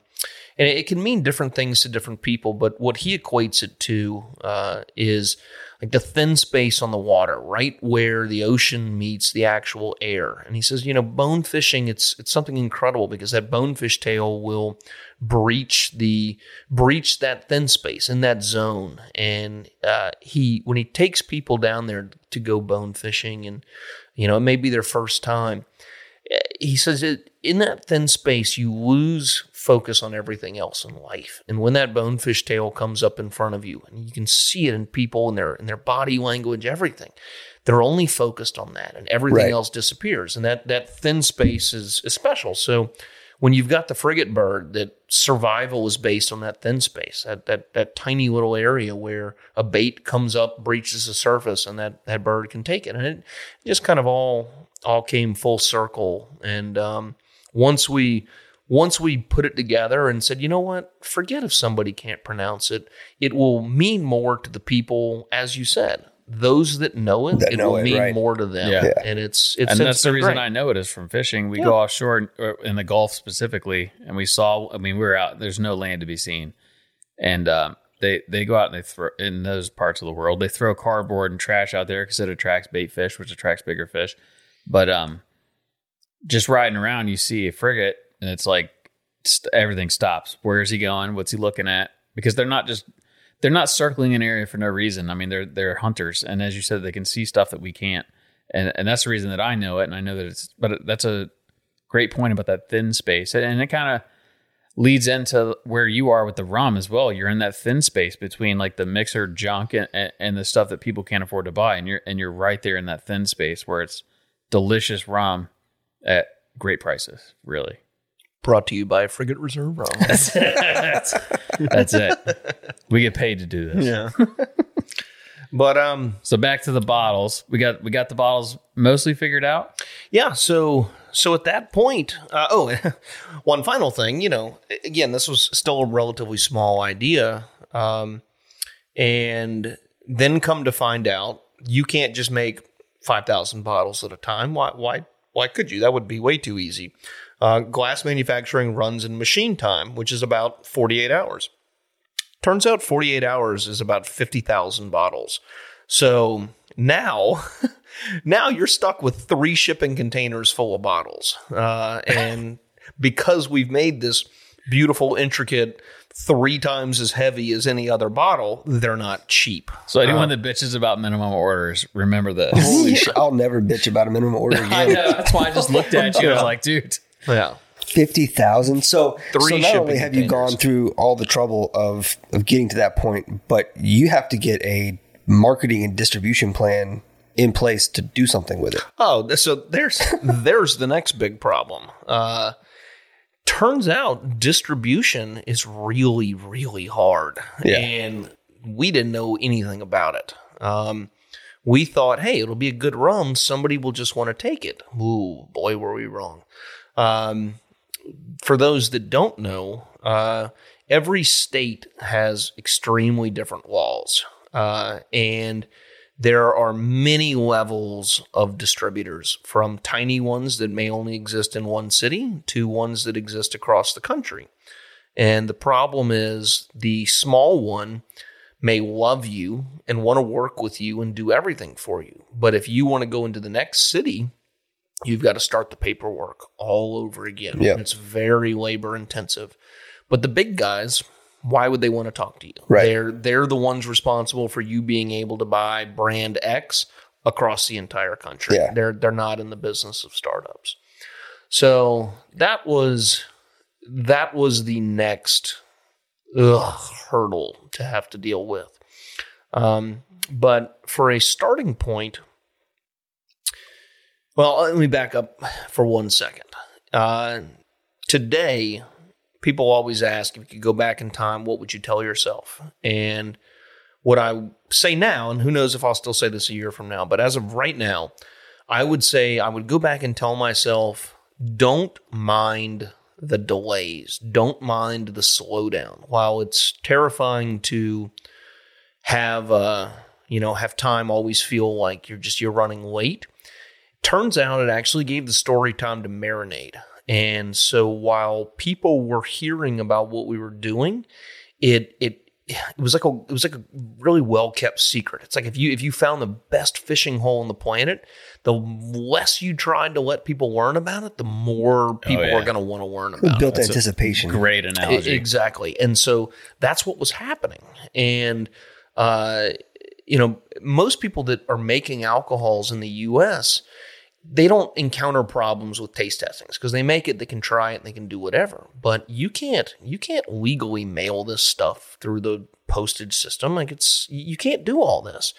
and it, can mean different things to different people, but what he equates it to uh, is like the thin space on the water, right where the ocean meets the actual air. And he says, you know, bone fishing, it's it's something incredible because that bonefish tail will breach the breach that thin space in that zone. And uh, he when he takes people down there to go bone fishing, and you know, it may be their first time he says in that thin space you lose focus on everything else in life. And when that bonefish tail comes up in front of you and you can see it in people and their in their body language everything they're only focused on that and everything Right. else disappears. And that that thin space is, is special. So when you've got the frigate bird that survival is based on that thin space that that that tiny little area where a bait comes up breaches the surface and that that bird can take it. And it just kind of all all came full circle. And um, once we once we put it together and said you know what forget if somebody can't pronounce it it will mean more to the people as you said those that know it That it know will it, mean right. more to them Yeah. Yeah. and it's it's and it's that's the reason great. I know it is from fishing. We Yeah. go offshore in, in the Gulf specifically, and we saw. I mean, we were out. There's no land to be seen, and um, they they go out and they throw in those parts of the world. They throw cardboard and trash out there because it attracts bait fish, which attracts bigger fish. But um, just riding around, you see a frigate, and it's like st- everything stops. Where is he going? What's he looking at? Because they're not just they're not circling an area for no reason. I mean, they're they're hunters, and as you said, they can see stuff that we can't, and and that's the reason that I know it, and I know that it's. But that's a great point about that thin space, and, it kind of leads into where you are with the rum as well. You're in that thin space between like the mixer junk and, and, the stuff that people can't afford to buy, and you're and you're right there in that thin space where it's delicious rum at great prices. Really, Brought to you by Frigate Reserve Rum. That's it. We get paid to do this. yeah. but um, So back to the bottles. We got we got the bottles mostly figured out. Yeah, so so at that point, uh, oh, one final thing, you know, again, this was still a relatively small idea, um, and then come to find out, you can't just make five thousand bottles at a time. Why? Why? Why could you? That would be way too easy. Uh, glass manufacturing runs in machine time, which is about forty-eight hours. Turns out, forty-eight hours is about fifty thousand bottles. So now now you're stuck with three shipping containers full of bottles. Uh, and because we've made this beautiful, intricate, three times as heavy as any other bottle, they're not cheap. So anyone that bitches about minimum orders, remember this. Holy shit! I'll never bitch about a minimum order I again. know. That's why I just looked at you. I was like, dude. Yeah. Fifty thousand. So, Three so not only have you gone through all the trouble of of getting to that point, but you have to get a marketing and distribution plan in place to do something with it. Oh, so there's there's the next big problem. Uh, turns out distribution is really really hard, Yeah. and we didn't know anything about it. Um, we thought, hey, it'll be a good rum. Somebody will just want to take it. Ooh, boy, were we wrong. Um, for those that don't know, uh, every state has extremely different laws, uh, and there are many levels of distributors, from tiny ones that may only exist in one city to ones that exist across the country. And the problem is the small one may love you and want to work with you and do everything for you. But if you want to go into the next city, you've got to start the paperwork all over again. Yeah. It's very labor intensive. But the big guys, why would they want to talk to you? Right. They're they're the ones responsible for you being able to buy brand X across the entire country. Yeah. They're they're not in the business of startups. So that was that was the next ugh, hurdle to have to deal with. Um, but for a starting point, well, let me back up for one second. Uh, today, people always ask if you could go back in time, what would you tell yourself? And what I say now, and who knows if I'll still say this a year from now, but as of right now, I would say I would go back and tell myself, don't mind the delays, don't mind the slowdown. While it's terrifying to have uh, you know, have time always feel like you're just you're running late. Turns out it actually gave the story time to marinate. And so while people were hearing about what we were doing, it it it was like a it was like a really well kept secret. It's like if you if you found the best fishing hole on the planet, the less you tried to let people learn about it, the more people yeah. are going to want to learn about it. Built anticipation. Great analogy. Exactly. And so that's what was happening. And, uh, you know, most people that are making alcohols in the US, they don't encounter problems with taste testings because they make it, they can try it, and they can do whatever. But you can't, you can't legally mail this stuff through the postage system. Like it's, you can't do all this.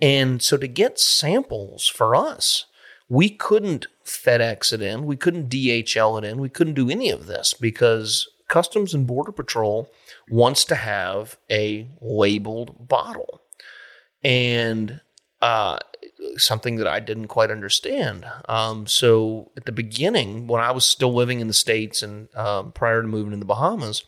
And so to get samples for us, we couldn't FedEx it in, we couldn't DHL it in, we couldn't do any of this because Customs and Border Patrol wants to have a labeled bottle. And uh, something that I didn't quite understand. Um, so at the beginning, when I was still living in the States and um, prior to moving to the Bahamas,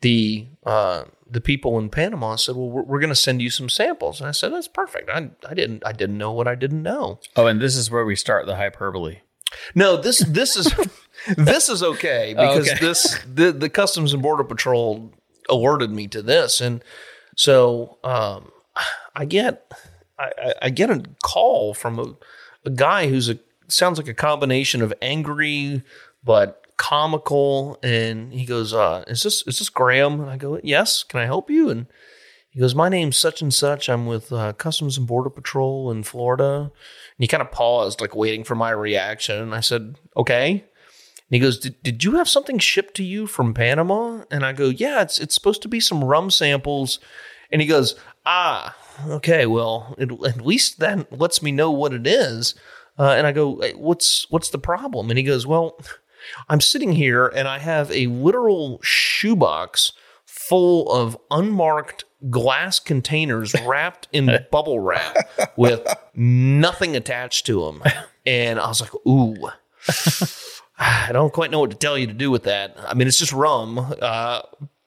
the uh, the people in Panama said, "Well, we're, we're going to send you some samples." And I said, "That's perfect. I, I didn't I didn't know what I didn't know." oh, and this is where we start the hyperbole. No, this this is this is okay because okay. this the the Customs and Border Patrol alerted me to this, and so um, I get I, I- get a call from a, a guy who's a sounds like a combination of angry but comical, and he goes, uh, "Is this is this Graham?" And I go, "Yes. Can I help you?" And he goes, My name's such and such. I'm with uh, Customs and Border Patrol in Florida. And he kind of paused, like waiting for my reaction. And I said, Okay. And he goes, did, did you have something shipped to you from Panama? And I go, Yeah, it's, it's supposed to be some rum samples. And he goes, Ah, okay. Well, it, at least that lets me know what it is. Uh, and I go, "Hey, What's what's the problem? And he goes, Well, I'm sitting here and I have a literal shoebox full of unmarked glass containers wrapped in bubble wrap with nothing attached to them. And I was like, ooh. I don't quite know what to tell you to do with that. I mean, it's just rum. Uh,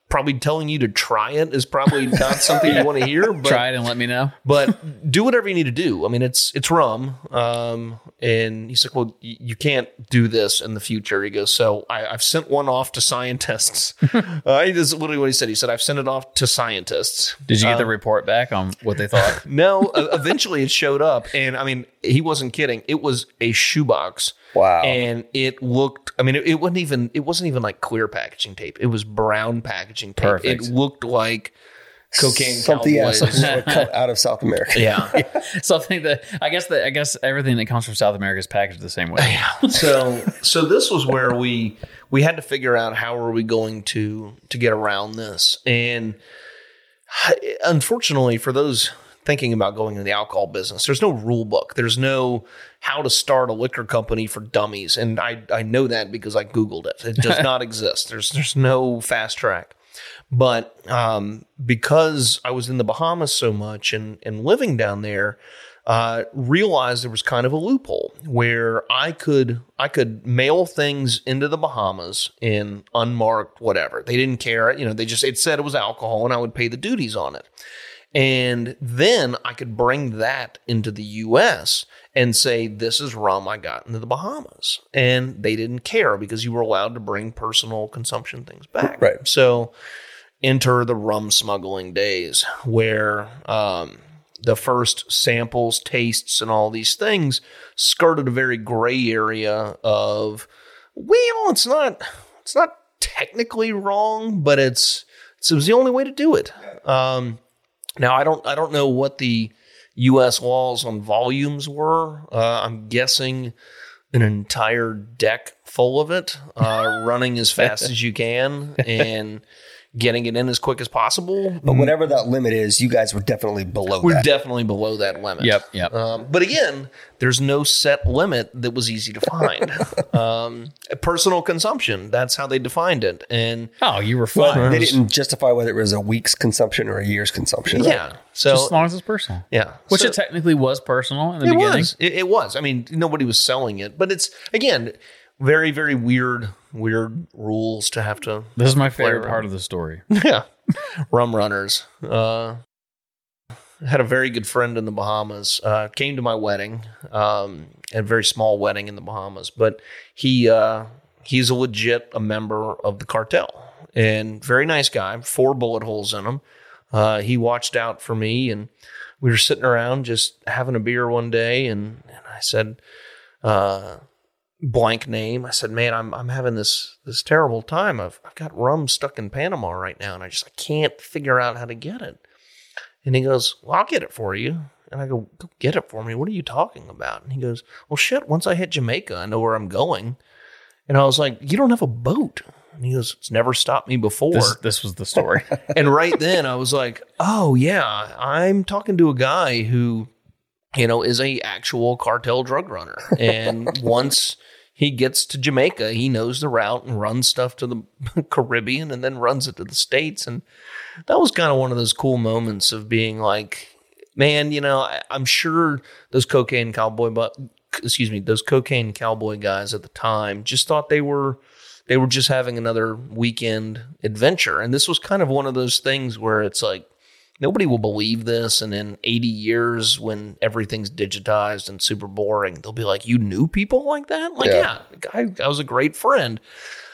probably telling you to try it is probably not something you want to hear. But, Try it and let me know. but do whatever you need to do. I mean, it's it's rum. Um, and he's like, well, y- you can't do this in the future. He goes, so I, I've sent one off to scientists. uh, he is literally what he said. He said, I've sent it off to scientists. Did you get the report back on what they thought? No, uh, eventually it showed up, and I mean, he wasn't kidding. It was a shoebox. Wow. And it looked. I mean, it, it wasn't even. It wasn't even like clear packaging tape. It was brown packaging tape. Perfect. It looked like cocaine Something, yeah, something that would out of South America. yeah. Something that I guess that I guess everything that comes from South America is packaged the same way. Yeah. so so this was where we we had to figure out how are we going to to get around this and unfortunately for those thinking about going into the alcohol business there's no rule book there's no how to start a liquor company for dummies and i i know that because i googled it it does not exist there's there's no fast track but um, because I was in the Bahamas so much and, and living down there, uh, realized there was kind of a loophole where I could I could mail things into the Bahamas in unmarked whatever. They didn't care, you know. They just it said it was alcohol, and I would pay the duties on it. And then I could bring that into the US and say, this is rum I got into the Bahamas. And they didn't care because you were allowed to bring personal consumption things back. Right. So enter the rum smuggling days where um, the first samples, tastes, and all these things skirted a very gray area of, well, it's not, it's not technically wrong, but it's, it was the only way to do it. Um, now I don't I don't know what the U.S. laws on volumes were. Uh, I'm guessing an entire deck full of it, uh, running as fast as you can and getting it in as quick as possible. But whatever that limit is, you guys were definitely below We're that. definitely below that limit. Yep, yep. Um, but again, there's no set limit that was easy to find. um, personal consumption, that's how they defined it. And Oh, you were well, fine. they didn't justify whether it was a week's consumption or a year's consumption. yeah. So, Just as long as it's personal. yeah. Which So- it technically was personal in the it beginning. was. It, it was. I mean, nobody was selling it, but it's again very, very weird, weird rules to have to. This is my favorite part of the story. yeah, rum runners. Uh, had a very good friend in the Bahamas. Uh, came to my wedding, um, a very small wedding in the Bahamas, but he uh, he's a legit a member of the cartel and very nice guy. Four bullet holes in him. Uh, he watched out for me, and we were sitting around just having a beer one day, and, and I said, uh, blank name. I said, "Man, I'm I'm having this this terrible time. I've I've got rum stuck in Panama right now, and I just I can't figure out how to get it." And he goes, "Well, I'll get it for you." And I go, "Go get it for me. What are you talking about?" And he goes, "Well, shit. Once I hit Jamaica, I know where I'm going." And I was like, "You don't have a boat." And he goes, "It's never stopped me before." This, this was the story. and right then I was like, oh yeah, I'm talking to a guy who, you know, is a actual cartel drug runner. And once he gets to Jamaica, he knows the route and runs stuff to the Caribbean and then runs it to the States. And that was kind of one of those cool moments of being like, man, you know, I, I'm sure those cocaine cowboy, but excuse me, those cocaine cowboy guys at the time just thought they were they were just having another weekend adventure. And this was kind of one of those things where it's like, nobody will believe this. And in 80 years, when everything's digitized and super boring, they'll be like, You knew people like that? Like, Yeah. yeah, guy, I was a great friend.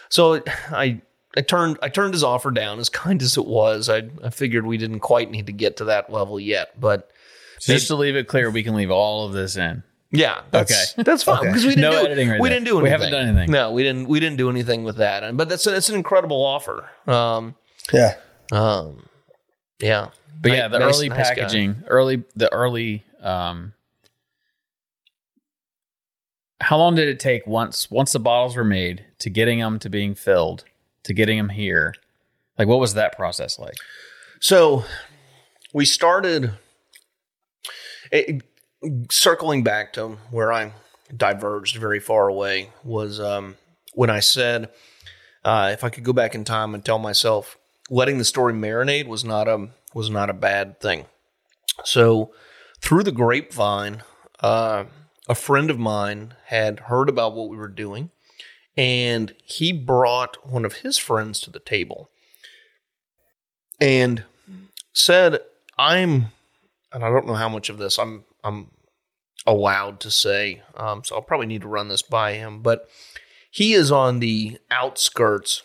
So I, I turned I turned his offer down as kind as it was. I, I figured we didn't quite need to get to that level yet, but Just to leave it clear, we can leave all of this in. yeah, that's, Okay. that's fine Okay. because we didn't No do, editing right we there. didn't do anything. We haven't done anything. No, we didn't. We didn't do anything with that. And but that's that's an incredible offer. Um, Yeah. um, yeah. But yeah, the nice- early nice guy. packaging, early the early um how long did it take once once the bottles were made to getting them to being filled to getting them here? Like what was that process like? So we started it, circling back to where I diverged very far away was um, when I said uh, if I could go back in time and tell myself letting the story marinate was not a was not a bad thing. So through the grapevine, uh, a friend of mine had heard about what we were doing, and he brought one of his friends to the table and said, "I'm," and I don't know how much of this I'm I'm allowed to say, um, so I'll probably need to run this by him, but he is on the outskirts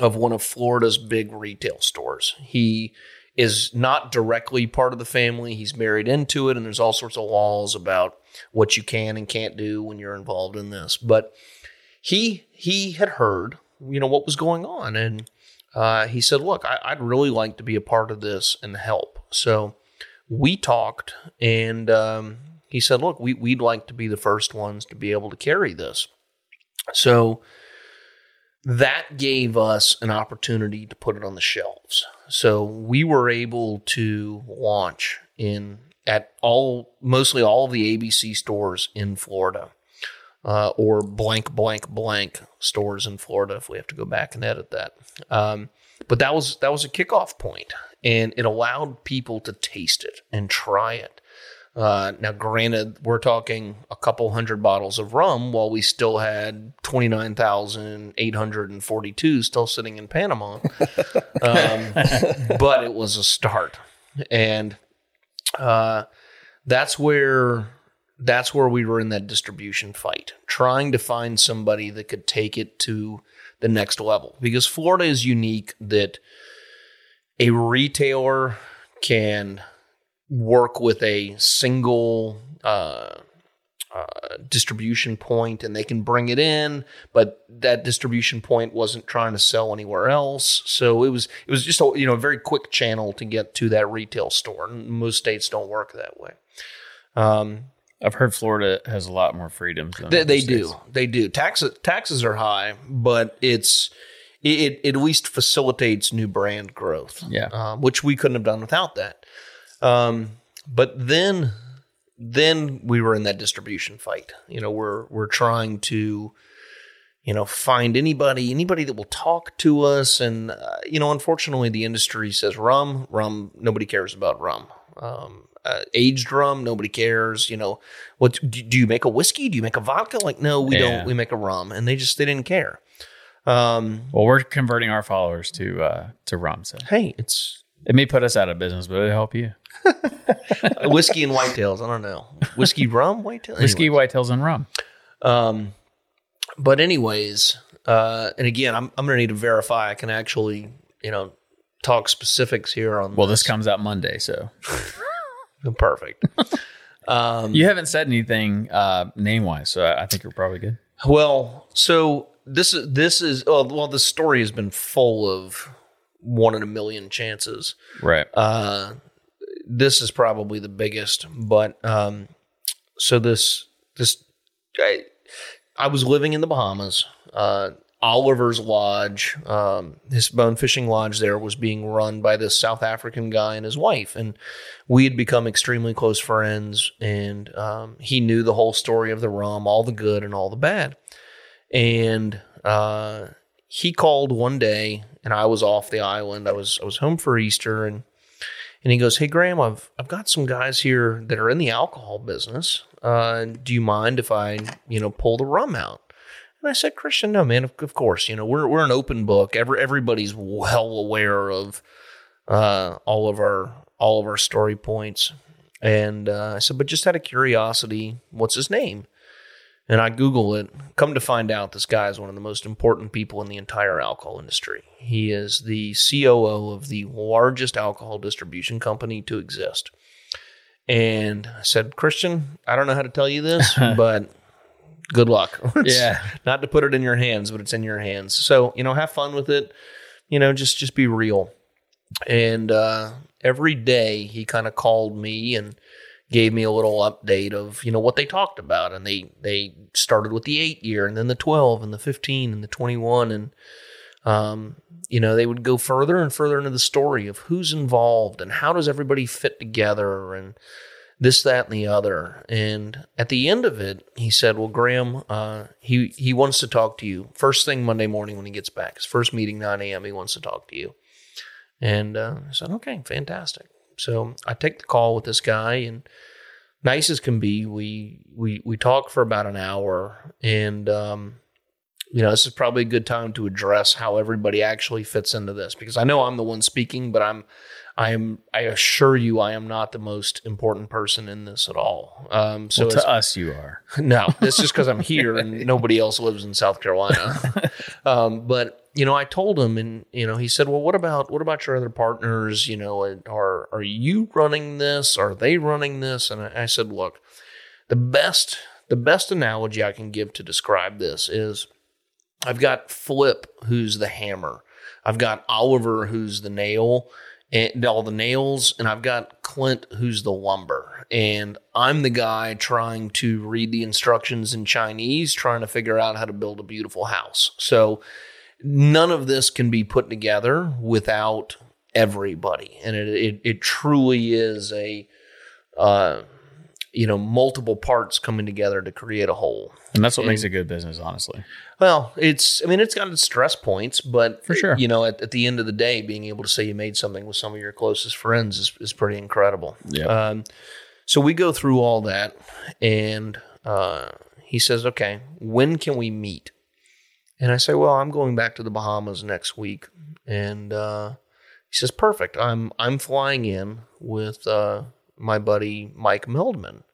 of one of Florida's big retail stores. He is not directly part of the family. He's married into it, and there's all sorts of laws about what you can and can't do when you're involved in this. But he he had heard, you know, what was going on, and uh, he said, "Look, I, would really like to be a part of this and help." So we talked, and um, he said, "Look, we, we'd like to be the first ones to be able to carry this." So that gave us an opportunity to put it on the shelves. So we were able to launch in at all mostly all of the ABC stores in Florida. Uh, or blank blank blank stores in Florida if we have to go back and edit that. Um, but that was that was a kickoff point, and it allowed people to taste it and try it. Uh, now, granted, we're talking a couple hundred bottles of rum while we still had 29,842 still sitting in Panama. um, but it was a start. And uh, that's where that's where we were in that distribution fight, trying to find somebody that could take it to the next level. Because Florida is unique that a retailer can – work with a single uh, uh, distribution point and they can bring it in, but that distribution point wasn't trying to sell anywhere else. So it was it was just a you know a very quick channel to get to that retail store. Most states don't work that way. Um, I've heard Florida has a lot more freedoms. they, they do. They do. Taxes taxes are high, but it's it, it at least facilitates new brand growth. Yeah, um, which we couldn't have done without that. Um, but then then we were in that distribution fight. You know, we're we're trying to you know find anybody anybody that will talk to us. And uh, you know unfortunately the industry says rum rum nobody cares about rum. Um, uh, aged rum nobody cares. You know what do you make a whiskey? Do you make a vodka? Like no we yeah. don't we make a rum. And they just they didn't care. Um, well we're converting our followers to uh, to rum so. Hey it's it may put us out of business but it'll help you whiskey and whitetails. I don't know. Whiskey, rum, whitetails. Whiskey, whitetails, and rum. Um, but anyways, uh, and again, I'm I'm gonna need to verify I can actually, you know, talk specifics here on. Well, this, this comes out Monday, so perfect. Um, you haven't said anything uh, name wise, so I think you're probably good. Well, so this is this is oh, well, the story has been full of one in a million chances, right? Uh, this is probably the biggest, but um, so this this I, I was living in the Bahamas. Uh, Oliver's Lodge, um, his bone fishing lodge there was being run by this South African guy and his wife, and we had become extremely close friends. And um, he knew the whole story of the rum, all the good and all the bad. And uh, he called one day, and I was off the island. I was I was home for Easter, and and he goes, "Hey Graham, I've I've got some guys here that are in the alcohol business. Uh, do you mind if I, you know, pull the rum out?" And I said, "Christian, no, man. Of, of course, you know, we're we're an open book. Every everybody's well aware of uh, all of our all of our story points." And uh, I said, "But just out of curiosity, what's his name?" And I Google it. Come to find out, this guy is one of the most important people in the entire alcohol industry. He is the COO of the largest alcohol distribution company to exist. And I said, Christian, I don't know how to tell you this, but good luck. yeah. Not to put it in your hands, but it's in your hands. So, you know, have fun with it. You know, just just be real. And uh, every day he kind of called me and gave me a little update of you know what they talked about and they they started with the 8 year and then the 12 and the 15 and the 21 and um, you know they would go further and further into the story of who's involved and how does everybody fit together and this, that, and the other. And at the end of it, he said, "Well, Graham, uh, he he wants to talk to you first thing Monday morning when he gets back. His first meeting, nine a.m. He wants to talk to you." And uh, I said, "Okay, fantastic." So I take the call with this guy, and nice as can be, we we we talk for about an hour, and um, you know, this is probably a good time to address how everybody actually fits into this because I know I'm the one speaking, but I'm I am I assure you I am not the most important person in this at all. Um, so well, to us, you are. no, it's just because I'm here and nobody else lives in South Carolina. um, but you know, I told him, and you know, he said, "Well, what about what about your other partners? You know, are are you running this? Are they running this?" And I, I said, "Look, the best the best analogy I can give to describe this is, I've got Flip, who's the hammer. I've got Oliver, who's the nail." And all the nails, and I've got Clint, who's the lumber. And I'm the guy trying to read the instructions in Chinese, trying to figure out how to build a beautiful house. So none of this can be put together without everybody. And it, it, it truly is a, uh, you know, multiple parts coming together to create a whole. And that's what makes a good business, honestly. Well, it's, I mean, it's got its stress points, but For sure. you know, at, at the end of the day, being able to say you made something with some of your closest friends is, is pretty incredible. Yep. Um, so we go through all that, and uh, he says, "Okay, when can we meet?" And I say, "Well, I'm going back to the Bahamas next week." And uh, he says, "Perfect. I'm I'm flying in with uh, my buddy Mike Meldman.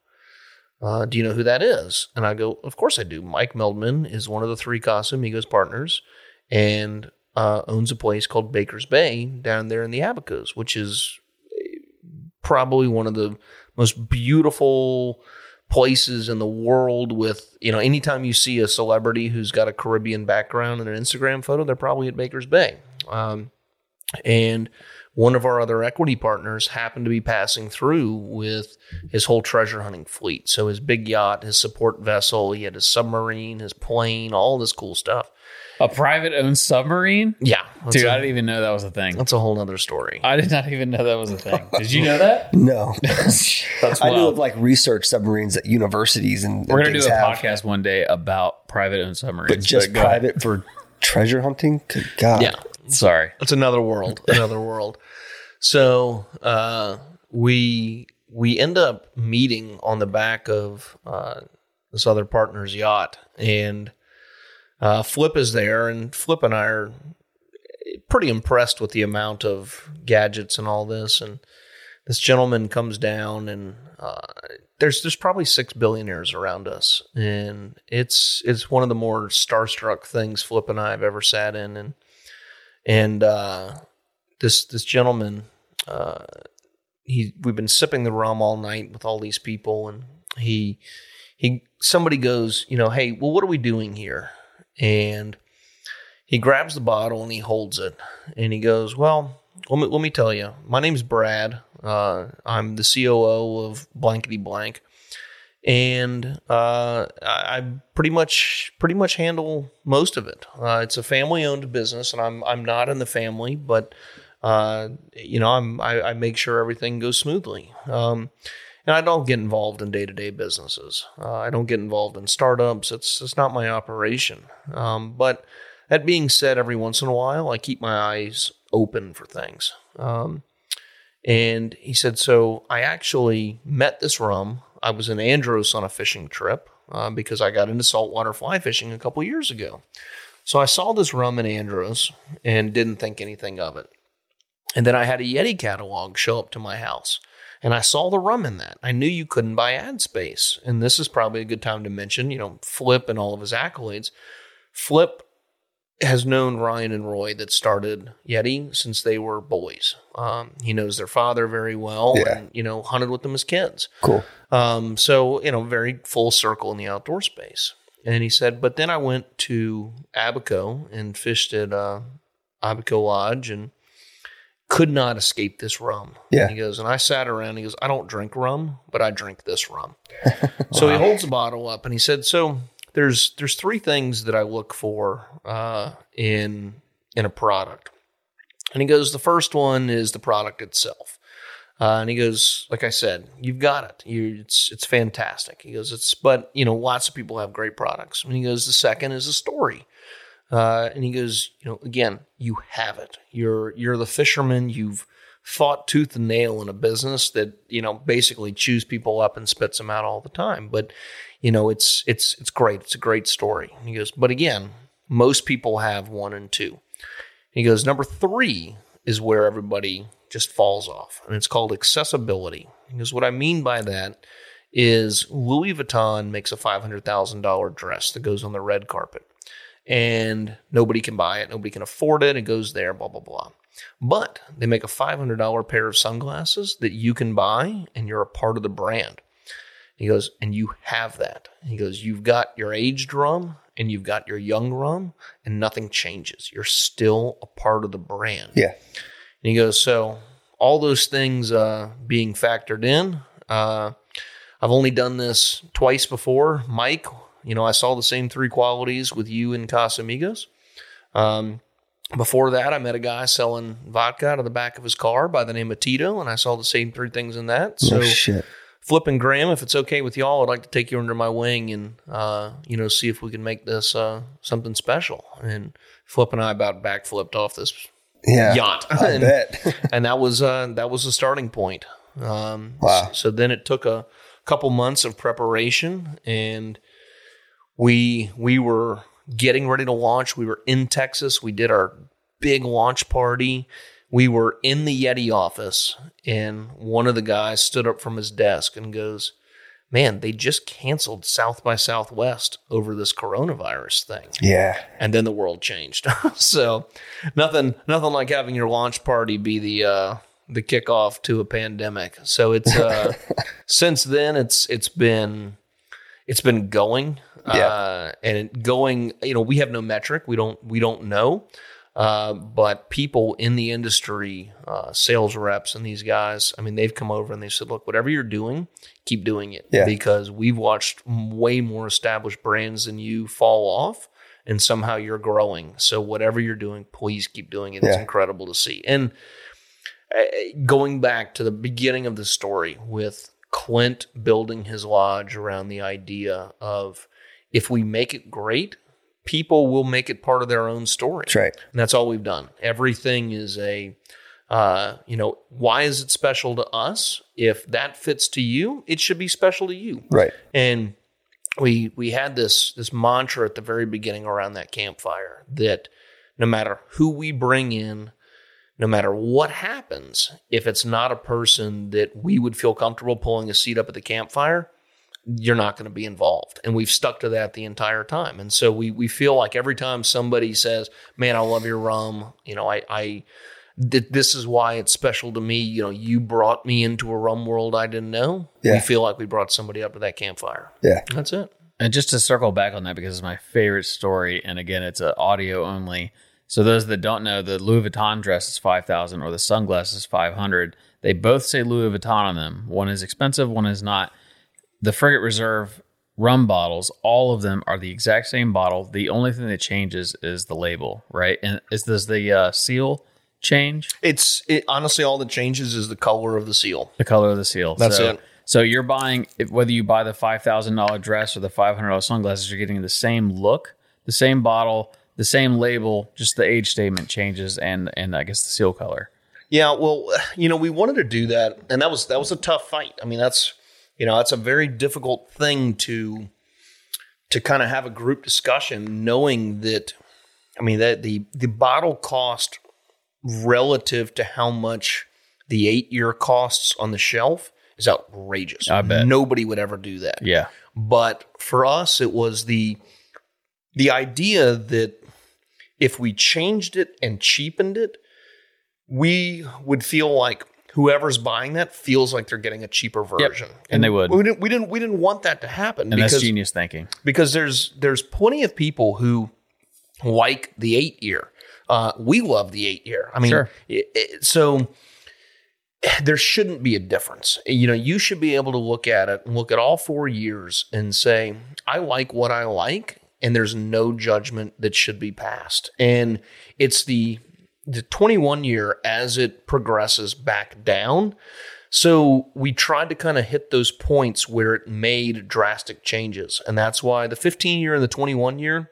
Uh, do you know who that is?" And I go, "Of course I do. Mike Meldman is one of the three Casamigos partners, and uh, owns a place called Baker's Bay down there in the Abacos, which is probably one of the most beautiful places in the world with you know anytime you see a celebrity who's got a caribbean background in an instagram photo they're probably at baker's bay. Um, and one of our other equity partners happened to be passing through with his whole treasure hunting fleet. So his big yacht his support vessel he had his submarine his plane all this cool stuff A private owned submarine? yeah that's, Dude, a, I didn't even know that was a thing. that's a whole nother story I did not even know that was a thing. Did you know that? No, That's I knew wild. of like research submarines at universities and We're gonna do things a have, podcast one day about private owned submarines. but just go ahead. private for treasure hunting. Good God, yeah Sorry. It's another world, another world. So uh, we we end up meeting on the back of uh, this other partner's yacht, and uh, Flip is there, and Flip and I are pretty impressed with the amount of gadgets and all this. And this gentleman comes down, and uh, there's there's probably six billionaires around us, and it's it's one of the more starstruck things Flip and I have ever sat in, and and uh, this this gentleman, uh, he we've been sipping the rum all night with all these people, and he he somebody goes, you know, hey, well, what are we doing here? And he grabs the bottle and he holds it, and he goes, well, let me let me tell you, my name's Brad. Uh, I'm the COO of blankety blank. And uh, I, I pretty much pretty much handle most of it. Uh, it's a family owned business, and I'm I'm not in the family, but uh, you know I'm I, I make sure everything goes smoothly. Um, and I don't get involved in day to day businesses. Uh, I don't get involved in startups. It's it's not my operation. Um, but that being said, every once in a while, I keep my eyes open for things. Um, and he said, so I actually met this rum. I was in Andros on a fishing trip uh, because I got into saltwater fly fishing a couple years ago. So I saw this rum in Andros and didn't think anything of it. And then I had a Yeti catalog show up to my house. And I saw the rum in that. I knew you couldn't buy ad space. And this is probably a good time to mention, you know, Flip and all of his accolades. Flip has known Ryan and Roy that started Yeti since they were boys. Um, he knows their father very well Yeah. and, you know, hunted with them as kids. cool. Um, so, you know, very full circle in the outdoor space. And he said, but then I went to Abaco and fished at uh, Abaco Lodge and could not escape this rum. Yeah. He goes, and I sat around. He goes, I don't drink rum, but I drink this rum. So he holds the bottle up and he said, so there's there's three things that I look for uh, in in a product. And he goes, the first one is the product itself. Uh, and he goes, like I said, you've got it. You, it's it's fantastic. He goes, it's but you know, lots of people have great products. And he goes, the second is a story. Uh, and he goes, you know, again, you have it. You're you're the fisherman. You've fought tooth and nail in a business that you know basically chews people up and spits them out all the time. But you know, it's it's it's great. It's a great story. And he goes, but again, most people have one and two. He goes, number three is where everybody just falls off, and it's called accessibility. Because what I mean by that is Louis Vuitton makes a five hundred thousand dollar dress that goes on the red carpet, and nobody can buy it, nobody can afford it. It goes there, blah blah blah. But they make a five hundred dollar pair of sunglasses that you can buy, and you're a part of the brand. He goes, and you have that. He goes, you've got your aged rum and you've got your young rum, and nothing changes. You're still a part of the brand. Yeah. And he goes, so all those things uh, being factored in, uh, I've only done this twice before. Mike, you know, I saw the same three qualities with you and Casamigos. Um, before that, I met a guy selling vodka out of the back of his car by the name of Tito, and I saw the same three things in that. So, no shit. Flip Graham, if it's okay with y'all, I'd like to take you under my wing and uh, you know see if we can make this uh, something special. And Flip and I about backflipped off this Yeah. yacht, I and, bet. and that was uh, that was the starting point. Um, Wow. So then it took a couple months of preparation, and we we were getting ready to launch. We were in Texas. We did our big launch party. We were in the Yeti office, and one of the guys stood up from his desk and goes, "Man, they just canceled South by Southwest over this coronavirus thing." yeah. and then the world changed. so nothing nothing like having your launch party be the uh the kickoff to a pandemic. So it's uh since then it's it's been it's been going Yeah. uh and going you know we have no metric we don't we don't know uh, but people in the industry, uh, sales reps, and these guys, I mean, they've come over and they said, "Look, whatever you're doing, keep doing it." Yeah. Because we've watched way more established brands than you fall off, and somehow you're growing. So whatever you're doing, please keep doing it. It's incredible to see. And uh, going back to the beginning of the story with Clint building his lodge around the idea of if we make it great, people will make it part of their own story. That's right. And that's all we've done. Everything is a, uh, you know, why is it special to us? If that fits to you, it should be special to you. Right. And we we had this this mantra at the very beginning around that campfire that no matter who we bring in, no matter what happens, if it's not a person that we would feel comfortable pulling a seat up at the campfire, you're not going to be involved. And we've stuck to that the entire time. And so we we feel like every time somebody says, "Man, I love your rum," you know, I I th- this is why it's special to me. You know, you brought me into a rum world I didn't know. We Yeah. feel like we brought somebody up to that campfire. Yeah. That's it. And just to circle back on that, because it's my favorite story, and again, it's a audio only. So those that don't know, the Louis Vuitton dress is five thousand, or the sunglasses is five hundred. They both say Louis Vuitton on them. One is expensive, one is not. The Frigate Reserve rum bottles, all of them are the exact same bottle. The only thing that changes is the label, right? And is does the uh, seal change? It's it, honestly all that changes is the color of the seal. The color of the seal. That's so, it. So you're buying whether you buy the five thousand dollar dress or the five hundred dollar sunglasses, you're getting the same look, the same bottle, the same label. Just the age statement changes, and and I guess the seal color. Yeah, well, you know, we wanted to do that, and that was that was a tough fight. I mean, that's you know, it's a very difficult thing to to kind of have a group discussion, knowing that. I mean, that the the bottle cost relative to how much the eight year costs on the shelf is outrageous. I bet. nobody would ever do that. Yeah, but for us it was the the idea that if we changed it and cheapened it we would feel like whoever's buying that feels like they're getting a cheaper version and they would. we didn't we didn't we didn't want that to happen and because that's genius thinking. because there's there's plenty of people who like the eight year. Uh, we love the eight year. I mean, Sure. it- it- so there shouldn't be a difference. You know, you should be able to look at it and look at all four years and say, I like what I like, and there's no judgment that should be passed. And it's the the 21 year as it progresses back down So we tried to kind of hit those points where it made drastic changes. And that's why the 15 year and the 21 year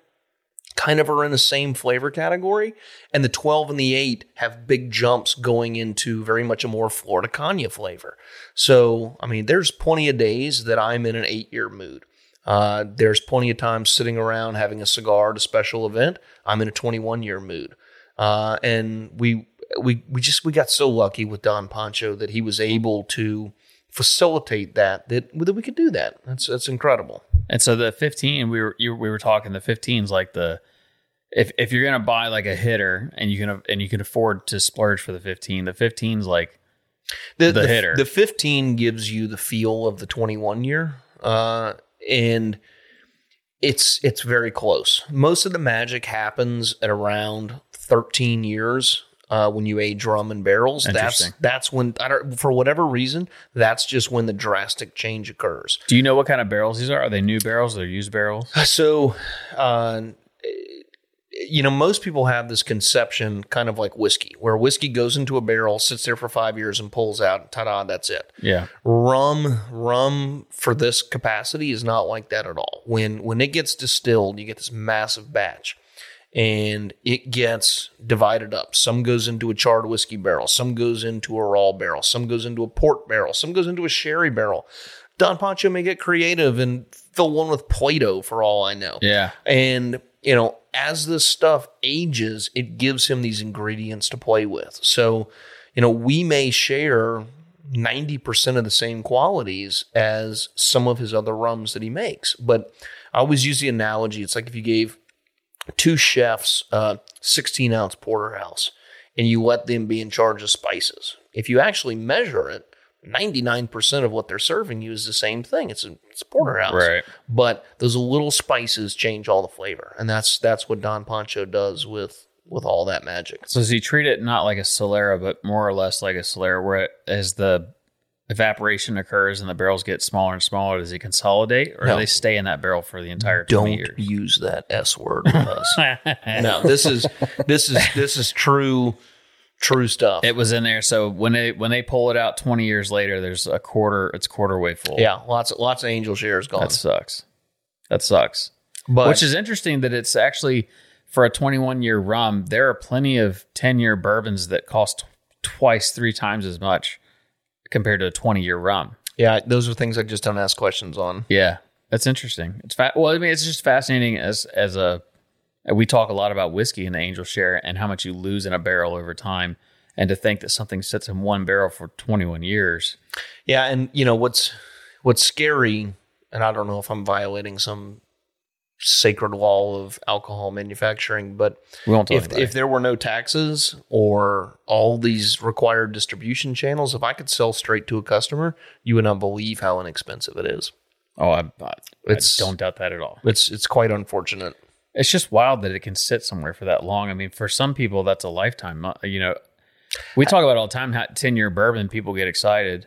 kind of are in the same flavor category. And the 12 and the 8 have big jumps going into very much a more Flor de Caña flavor. So, I mean, there's plenty of days that I'm in an eight year mood. Uh, there's plenty of times sitting around having a cigar at a special event. I'm in a 21 year mood. Uh, and we we we just we got so lucky with Don Pancho that he was able to facilitate that that that we could do that. That's that's incredible. And so the 15, we were you, we were talking the 15s like the if if you're gonna buy like a hitter and you can and you can afford to splurge for the 15, the 15's like The, The hitter. The 15 gives you the feel of the 21 year, uh, and it's it's very close. Most of the magic happens at around 13 years. Uh, when you age rum and barrels, that's that's when I don't, for whatever reason, that's just when the drastic change occurs. Do you know what kind of barrels these are? Are they new barrels? Are used barrels? So, uh, you know, most people have this conception, kind of like whiskey, where whiskey goes into a barrel, sits there for five years, and pulls out. Ta-da! That's it. Yeah. Rum, rum for this capacity is not like that at all. When when it gets distilled, you get this massive batch, and it gets divided up. Some goes into a charred whiskey barrel, some goes into a raw barrel, some goes into a port barrel, some goes into a sherry barrel. Don Pancho may get creative and fill one with Play-Doh for all I know. Yeah. And, you know, as this stuff ages, it gives him these ingredients to play with. So, you know, we may share 90% of the same qualities as some of his other rums that he makes. But I always use the analogy it's like if you gave two chefs a 16 ounce porterhouse and you let them be in charge of spices. If you actually measure it, 99% of what they're serving you is the same thing. It's a, it's a porterhouse Right. but those little spices change all the flavor, and that's that's what Don Pancho does with with all that magic. So does he treat it not like a Solera, but more or less like a Solera, where it, as the evaporation occurs and the barrels get smaller and smaller, does it consolidate, or No. do they stay in that barrel for the entire 20 Don't years? use that S word with us. no, this is this is this is true true stuff. It was in there. So when they when they pull it out 20 years later, there's a quarter. It's quarter way full. yeah, lots of lots of angel shares gone. that sucks. That sucks. but Which is interesting that it's actually for a 21 year rum. There are plenty of 10 year bourbons that cost twice, three times as much compared to a 20 year rum. yeah, those are things I just don't ask questions on. Yeah, that's interesting. It's fa- well, I mean, it's just fascinating as as a we talk a lot about whiskey in the angel share and how much you lose in a barrel over time, and to think that something sits in one barrel for 21 years. Yeah, and you know what's what's scary, and I don't know if I'm violating some sacred law of alcohol manufacturing, but We won't talk if if there were no taxes or all these required distribution channels, if I could sell straight to a customer, you would not believe how inexpensive it is. Oh, I, I, It's- I don't doubt that at all. It's it's quite unfortunate. It's just wild that it can sit somewhere for that long. I mean, for some people, that's a lifetime. Uh, You know, we talk about all the time how 10 year bourbon people get excited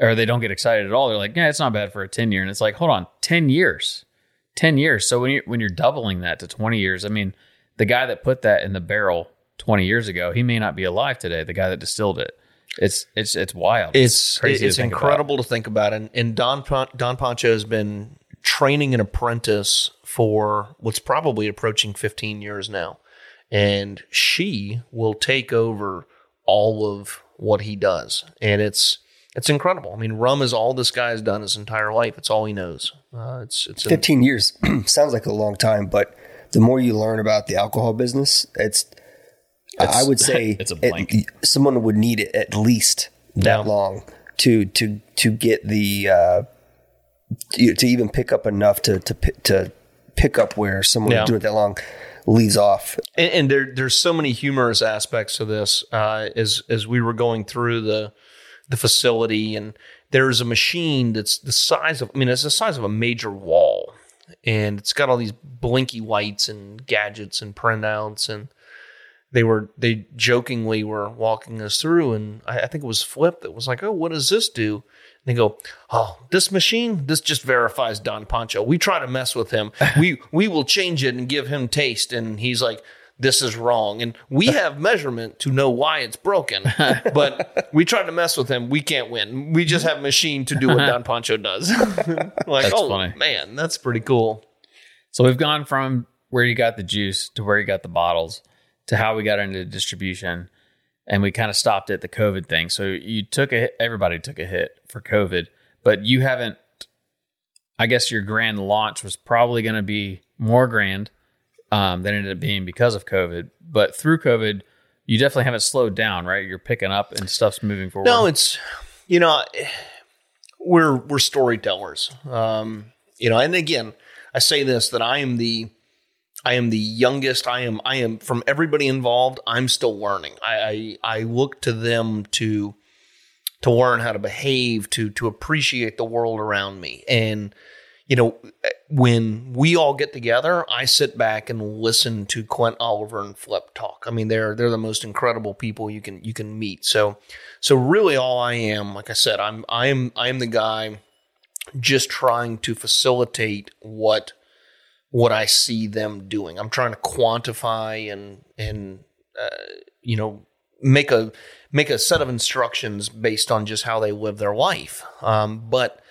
or they don't get excited at all. They're like, yeah, it's not bad for a 10 year. And it's like, hold on, 10 years, 10 years. So when you're, when you're doubling that to 20 years, I mean, the guy that put that in the barrel 20 years ago, he may not be alive today. The guy that distilled it. It's, it's, it's wild. It's crazy to It's about. incredible to think about. And and Don Pon- Don Pancho has been training an apprentice for what's probably approaching 15 years now, and she will take over all of what he does, and it's it's incredible. I mean, rum is all this guy has done his entire life. It's all he knows. Uh, it's it's an- 15 years sounds like a long time, but the more you learn about the alcohol business, it's, I would say it's a it- blank. someone would need it at least that Yeah. long to to to get the uh, to to even pick up enough to to to pick up where someone Yeah. doing it that long leaves off. and, and there there's so many humorous aspects to this uh, as as we were going through the the facility and there's a machine that's the size of I mean it's the size of a major wall and it's got all these blinky lights and gadgets and printouts and they were they jokingly were walking us through and I, I think it was Flip that was like oh what does this do? And they go oh this machine this just verifies Don Pancho. We try to mess with him. We we will change it and give him taste. And he's like this is wrong. And we have measurement to know why it's broken. but we tried to mess with him. We can't win. We just have a machine to do what Don Pancho does. like, That's oh funny. man, that's pretty cool. So we've gone from where you got the juice to where you got the bottles to how we got into distribution, and we kind of stopped at the COVID thing. So you took a hit, everybody took a hit for COVID, but you haven't. I guess your grand launch was probably going to be more grand um, than it ended up being because of COVID. But through COVID, you definitely haven't slowed down, right? You're picking up and stuff's moving forward. No, it's you know we're we're storytellers. Um, you know, and again, I say this that I am the I am the youngest. I am I am from everybody involved. I'm still learning. I I, I look to them to to learn how to behave, to to appreciate the world around me, and you know when we all get together, I sit back and listen to Clint Oliver and Flip talk. I mean, they're they're the most incredible people you can you can meet. So so really, all I am, like I said, I'm I am I am the guy just trying to facilitate what what I see them doing. I'm trying to quantify and and uh, you know make a make a set of instructions based on just how they live their life. Um, but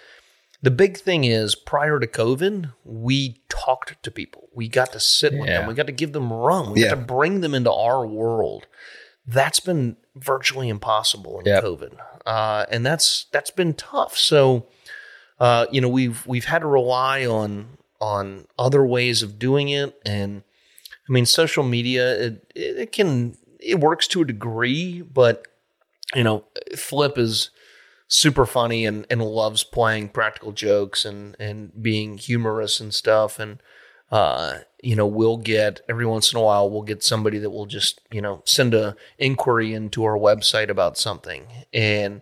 the big thing is prior to COVID, we talked to people. We got to sit with them. We got to give them rum. We Yeah. got to bring them into our world. That's been virtually impossible in Yep. COVID, uh, and that's that's been tough. So, uh, you know, we've we've had to rely on on other ways of doing it, and I mean, social media it it, it can it works to a degree, but you know, Flip is super funny and, and loves playing practical jokes and, and being humorous and stuff. And, uh, you know, we'll get every once in a while, we'll get somebody that will just, you know, send a inquiry into our website about something. And,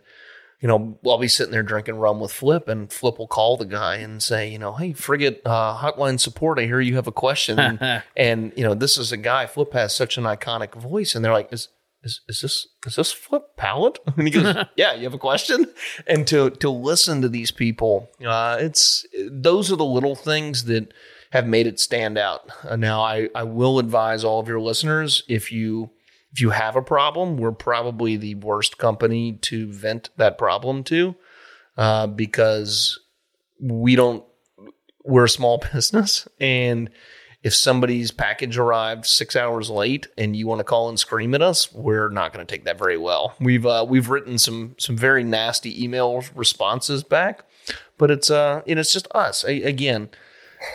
you know, I'll be sitting there drinking rum with Flip, and Flip will call the guy and say, you know, hey, frigate uh, hotline support, I hear you have a question. and, and, you know, this is a guy, Flip has such an iconic voice. And they're like, is, is, is this is this Flip Pallot? And he goes, Yeah, you have a question? And to to listen to these people, uh, it's those are the little things that have made it stand out. Uh, now, I I will advise all of your listeners if you if you have a problem, we're probably the worst company to vent that problem to, uh, because we don't we're a small business and if somebody's package arrived six hours late and you want to call and scream at us, we're not going to take that very well. We've uh, we've written some some very nasty email responses back, but it's uh know, it's just us A- again.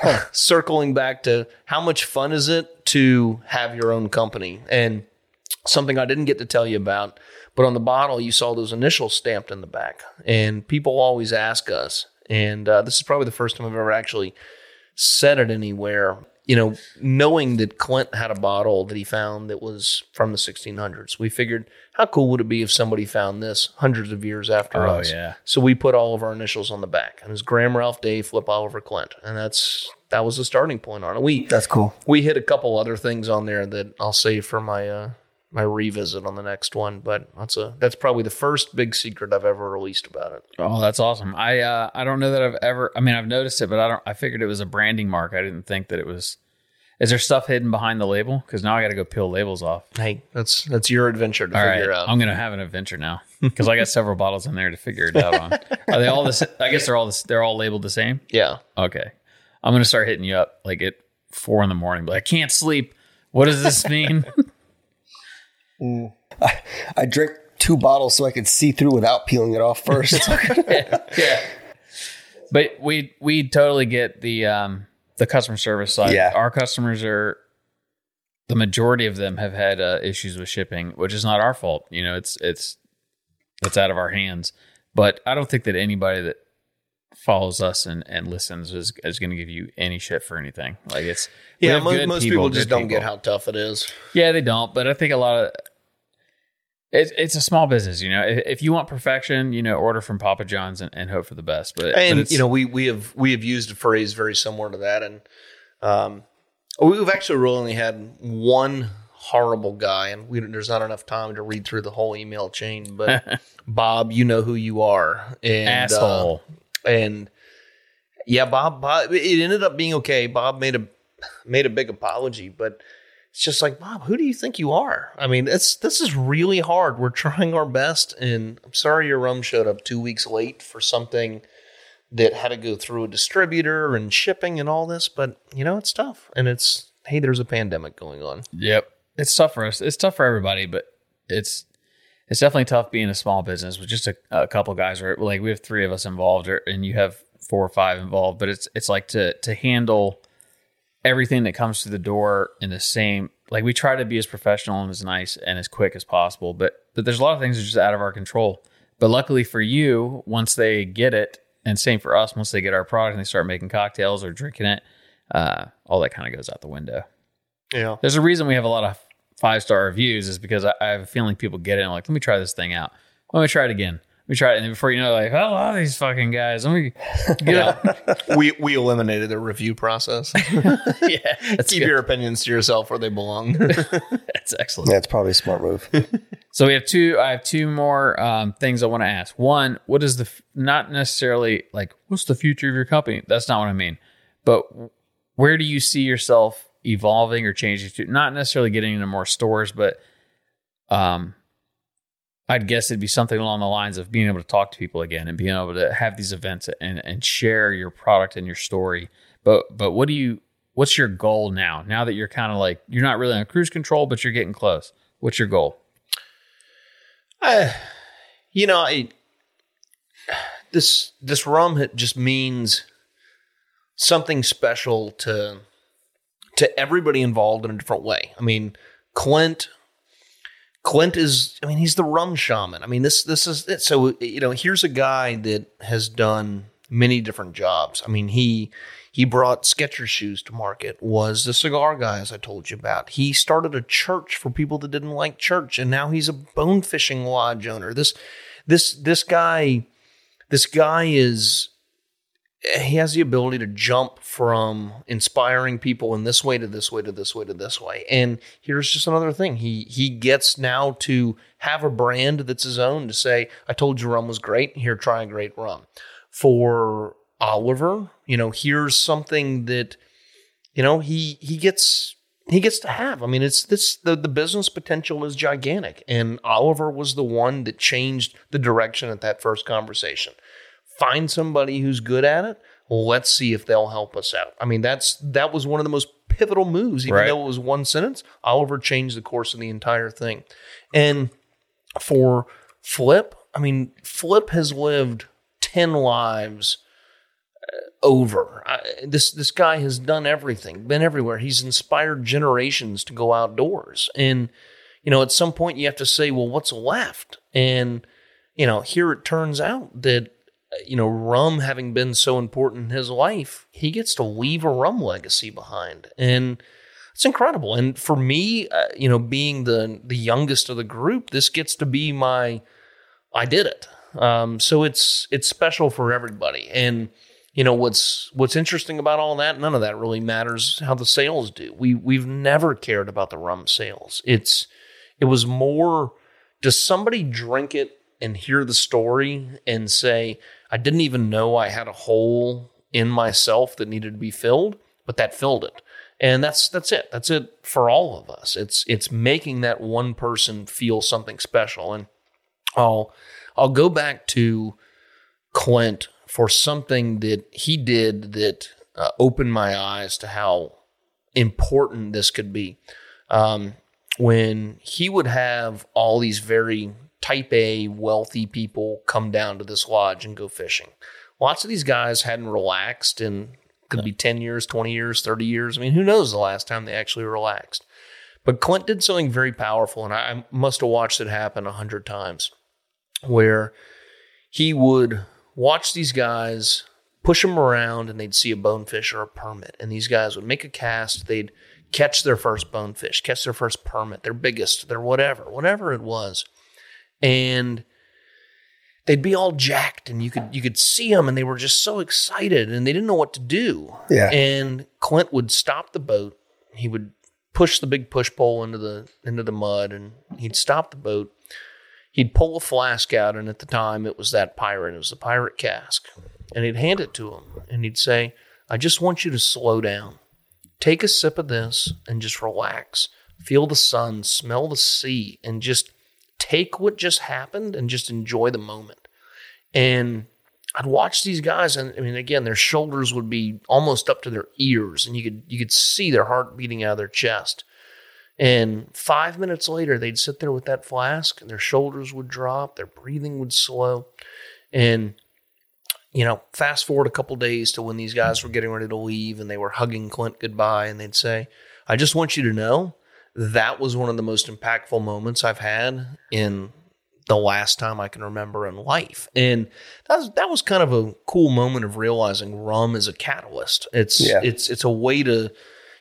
circling back to how much fun is it to have your own company and something I didn't get to tell you about, but on the bottle you saw those initials stamped in the back, and people always ask us, and uh, this is probably the first time I've ever actually said it anywhere. You know, knowing that Clint had a bottle that he found that was from the 1600s, we figured how cool would it be if somebody found this hundreds of years after Oh, us? yeah. So we put all of our initials on the back, and it's Graham Ralph Dave Flip Oliver Clint, and that's that was the starting point on it. We That's cool. we hit a couple other things on there that I'll save for my uh, my revisit on the next one. But that's a that's probably the first big secret I've ever released about it. Oh, that's awesome. I uh, I don't know that I've ever. I mean, I've noticed it, but I don't. I figured it was a branding mark. I didn't think that it was. Is there stuff hidden behind the label? Because now I got to go peel labels off. Hey, that's that's your adventure to All figure right, out. I'm gonna have an adventure now because I got several bottles in there to figure it out on. Are they all the? sa- I guess they're all the, they're all labeled the same. yeah, Okay, I'm gonna start hitting you up like at four in the morning. But I can't sleep. What does this mean? I I drank two bottles so I could see through without peeling it off first. yeah. But we we totally get the um the customer service side. Yeah. Our customers are the majority of them have had uh, issues with shipping, which is not our fault. You know, it's it's it's out of our hands. But I don't think that anybody that follows us and, and listens is, is going to give you any shit for anything. Like it's yeah. have Mo- good most people, just good don't get how tough it is. Yeah, they don't. But I think a lot of it's it's a small business. You know, if, if you want perfection, you know, order from Papa John's and, and hope for the best. But but and it's- you know we we have we have used a phrase very similar to that and um we've actually really only had one horrible guy and we, there's not enough time to read through the whole email chain but bob you know who you are and uh, asshole. And yeah bob bob it ended up being okay bob made a made a big apology but it's just like, Bob, who do you think you are? I mean, it's this is really hard. We're trying our best, and I'm sorry your rum showed up two weeks late for something that had to go through a distributor and shipping and all this. But you know, it's tough, and it's hey, there's a pandemic going on. Yep. It's tough for us. It's tough for everybody, but it's it's definitely tough being a small business with just a, a couple guys. Right, like we have three of us involved, or, and you have four or five involved. But it's it's like to to handle everything that comes through the door in the same. Like we try to be as professional and as nice and as quick as possible, but but there's a lot of things that are just out of our control. But luckily for you, once they get it, and same for us, once they get our product and they start making cocktails or drinking it, uh, all that kind of goes out the window. Yeah, There's a reason we have a lot of five star reviews is because I, I have a feeling people get it and like, let me try this thing out. Let me try it again. Let me try it. And then before you know, like, oh, I love these fucking guys. Let me get out. we we eliminated the review process. yeah, that's Keep good. your opinions to yourself where they belong. That's excellent. That's probably a smart move. So we have two. I have two more um, things I want to ask. One, what is the f- not necessarily like what's the future of your company? That's not what I mean. But where do you see yourself evolving or changing to? Not necessarily getting into more stores, but um, I'd guess it'd be something along the lines of being able to talk to people again and being able to have these events and and share your product and your story. But but what do you? What's your goal now? Now that you're kind of like you're not really on cruise control, but you're getting close. What's your goal? I, you know, I, this this rum just means something special to to everybody involved in a different way. I mean, Clint Clint is I mean, he's the rum shaman. I mean, this this is it. So, you know, here's a guy that has done many different jobs. I mean, he he brought Skechers shoes to market, was the cigar guy, as I told you about. He started a church for people that didn't like church, and now he's a bone fishing lodge owner. This this this guy this guy is he has the ability to jump from inspiring people in this way to this way to this way to this way. And here's just another thing. He he gets now to have a brand that's his own to say, I told you rum was great. Here, try a great rum. For Oliver, you know, here's something that, you know, he he gets he gets to have. I mean, it's this the, the business potential is gigantic. And Oliver was the one that changed the direction at that first conversation find somebody who's good at it. Let's see if they'll help us out. I mean, that's that was one of the most pivotal moves, even Right. though it was one sentence. Oliver changed the course of the entire thing. And for Flip, I mean, Flip has lived ten lives uh, over. I, this this guy has done everything, been everywhere. He's inspired generations to go outdoors, and you know, at some point you have to say, well, what's left? And you know, here it turns out that you know, rum having been so important in his life, he gets to leave a rum legacy behind, and it's incredible. And for me, uh, you know, being the the youngest of the group, this gets to be my I did it. Um, so it's it's special for everybody. And you know what's what's interesting about all that? None of that really matters how the sales do. We we've never cared about the rum sales. It's it was more does somebody drink it and hear the story and say, I didn't even know I had a hole in myself that needed to be filled, but that filled it. And that's that's it. That's it for all of us. It's it's making that one person feel something special. And I'll I'll go back to Clint for something that he did that uh, opened my eyes to how important this could be. Um, when he would have all these very type A wealthy people come down to this lodge and go fishing. Lots of these guys hadn't relaxed in could be 10 years, 20 years, 30 years. I mean, who knows the last time they actually relaxed. But Clint did something very powerful, and I, must have watched it happen a hundred times, where he would watch these guys, push them around, and they'd see a bonefish or a permit. And these guys would make a cast, they'd catch their first bonefish, catch their first permit, their biggest, their whatever, whatever it was. And they'd be all jacked and you could you could see them and they were just so excited and they didn't know what to do. Yeah. And Clint would stop the boat. He would push the big push pole into the into the mud and he'd stop the boat. He'd pull a flask out and at the time it was that Pyrat. It was the Pyrat Cask. And he'd hand it to him and he'd say, I just want you to slow down. Take a sip of this and just relax. feel the sun, smell the sea, and just take what just happened and just enjoy the moment. And I'd watch these guys, and I mean, again, their shoulders would be almost up to their ears, and you could you could see their heart beating out of their chest. And five minutes later, they'd sit there with that flask, and their shoulders would drop, their breathing would slow, and you know, fast forward a couple days to when these guys were getting ready to leave, and they were hugging Clint goodbye, and they'd say, "I just want you to know that was one of the most impactful moments I've had in the last time I can remember in life. And that was that was kind of a cool moment of realizing rum is a catalyst. It's Yeah. it's it's a way to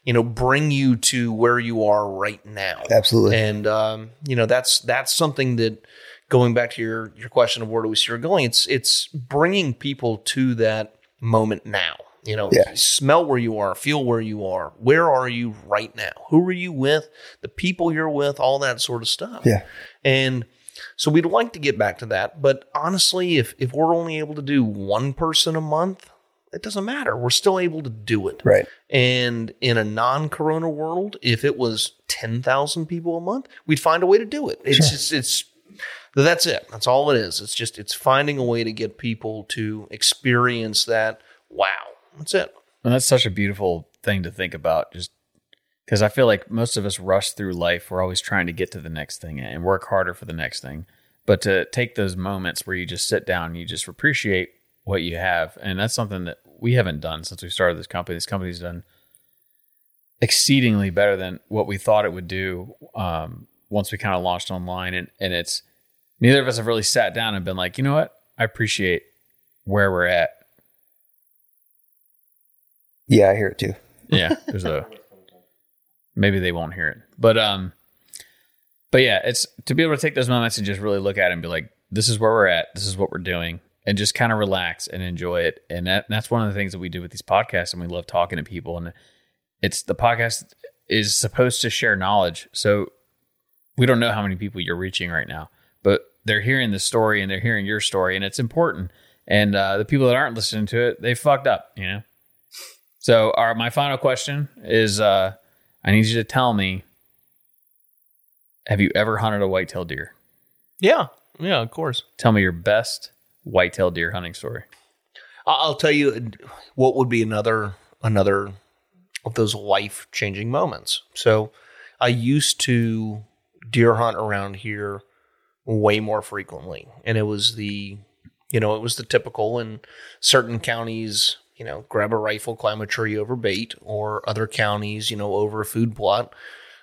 you know bring you to where you are right now. Absolutely. And um, you know that's that's something that going back to your your question of where do we see her going? It's it's bringing people to that moment now. You know, Yeah. smell where you are, feel where you are. Where are you right now? Who are you with? The people you're with, all that sort of stuff. Yeah. And so we'd like to get back to that, but honestly, if if we're only able to do one person a month, it doesn't matter. We're still able to do it. Right. And in a non-corona world, if it was 10,000 people a month, we'd find a way to do it. It's just it's that's it. That's all it is. It's just it's finding a way to get people to experience that wow. That's it. And that's such a beautiful thing to think about. Just because I feel like most of us rush through life, we're always trying to get to the next thing and work harder for the next thing. But to take those moments where you just sit down and you just appreciate what you have, and that's something that we haven't done since we started this company. This company's done exceedingly better than what we thought it would do um, once we kind of launched online. And, and it's neither of us have really sat down and been like, you know what? I appreciate where we're at Yeah, I hear it too. yeah there's a maybe they won't hear it. But um but yeah it's to be able to take those moments and just really look at it and be like this is where we're at. This is what we're doing. And just kind of relax and enjoy it. And that that's one of the things that we do with these podcasts and we love talking to people. And it's the podcast is supposed to share knowledge. So we don't know how many people you're reaching right now but they're hearing the story and they're hearing your story and it's important. And uh, the people that aren't listening to it they fucked up you know so, our my final question is: uh, I need you to tell me: Have you ever hunted a whitetail deer? Yeah. Yeah, of course. Tell me your best whitetail deer hunting story. I- I'll tell you what would be another another of those life changing moments. So I used to deer hunt around here way more frequently, and it was the you know it was the typical in certain counties. You know, grab a rifle, climb a tree over bait, or other counties, you know, over a food plot,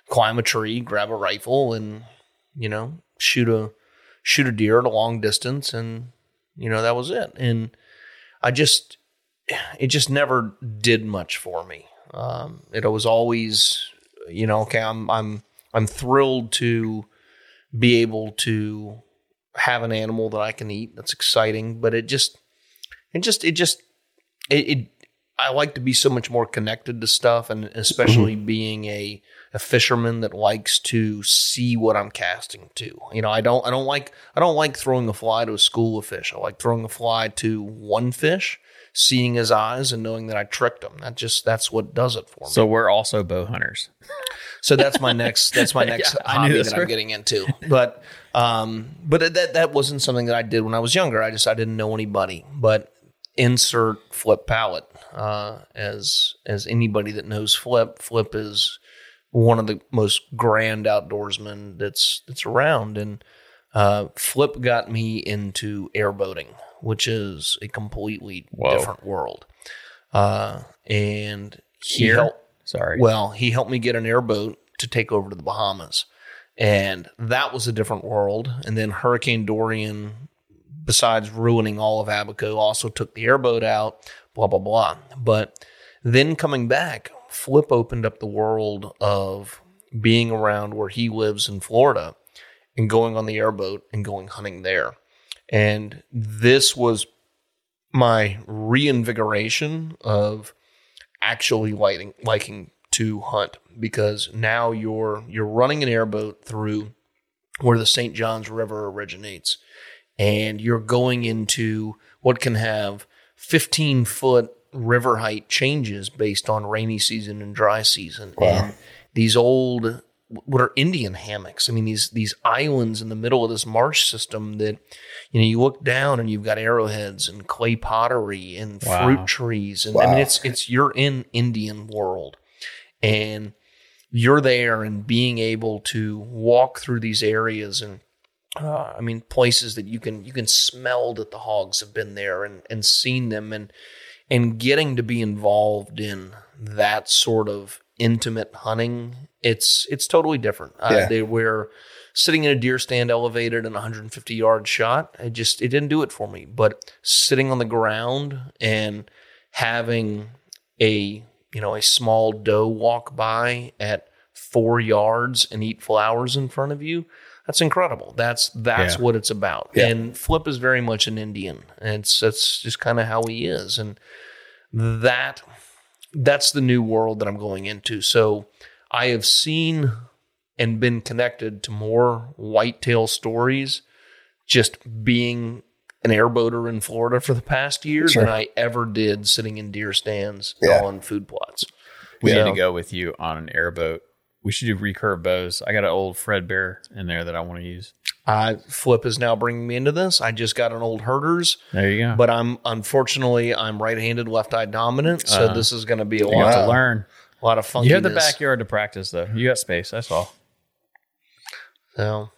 climb a tree, grab a rifle, and you know, shoot a shoot a deer at a long distance, and you know that was it. And I just, it just never did much for me. Um, it was always, you know, okay, I'm, I'm, I'm thrilled to be able to have an animal that I can eat. That's exciting, but it just, it just, it just, it, it I like to be so much more connected to stuff, and especially being a a fisherman that likes to see what I'm casting to. You know, I don't I don't like I don't like throwing a fly to a school of fish. I like throwing a fly to one fish, seeing his eyes and knowing that I tricked him. That just that's what does it for me. So we're also bow hunters. So that's my next that's my next Yeah, I knew hobby that I'm getting into. But um but that that wasn't something that I did when I was younger. I just I didn't know anybody. But insert flip Pallot uh as as anybody that knows flip flip is one of the most grand outdoorsmen that's that's around and uh flip got me into airboating which is a completely Whoa. different world uh and he Here? helped Sorry. well, he helped me get an airboat to take over to the Bahamas. And that was a different world. And then Hurricane Dorian, besides ruining all of Abaco, also took the airboat out, blah, blah, blah. But then coming back, Flip opened up the world of being around where he lives in Florida and going on the airboat and going hunting there. And this was my reinvigoration of actually liking liking to hunt because now you're you're running an airboat through where the St. Johns River originates and you're going into what can have 15 foot river height changes based on rainy season and dry season. And these old what are Indian hammocks. I mean, these these islands in the middle of this marsh system that you know you look down and you've got arrowheads and clay pottery and Wow. fruit trees, and I mean it's it's you're in Indian world, and you're there and being able to walk through these areas and uh, I mean places that you can you can smell that the hogs have been there and and seen them and and getting to be involved in that sort of intimate hunting it's it's totally different. Uh, Yeah. they were sitting in a deer stand elevated and 150 yard shot. It just it didn't do it for me. But sitting on the ground and having a you know a small doe walk by at four yards and eat flowers in front of you that's incredible that's that's Yeah. what it's about Yeah. and flip is very much an indian it's that's just kind of how he is and that that's the new world that i'm going into so i have seen and been connected to more whitetail stories just being an airboater in Florida for the past year Sure. than I ever did sitting in deer stands Yeah. on food plots. We need to go with you on an airboat. We should do recurve bows. I got an old Fred Bear in there that I want to use. Uh, Flip is now bringing me into this. I just got an old herders, There you go. but I'm unfortunately I'm right-handed, left-eye dominant, so Uh, this is going to be a you have lot, to learn. a lot of fun. You have the backyard to practice, though. You got space. That's all. So,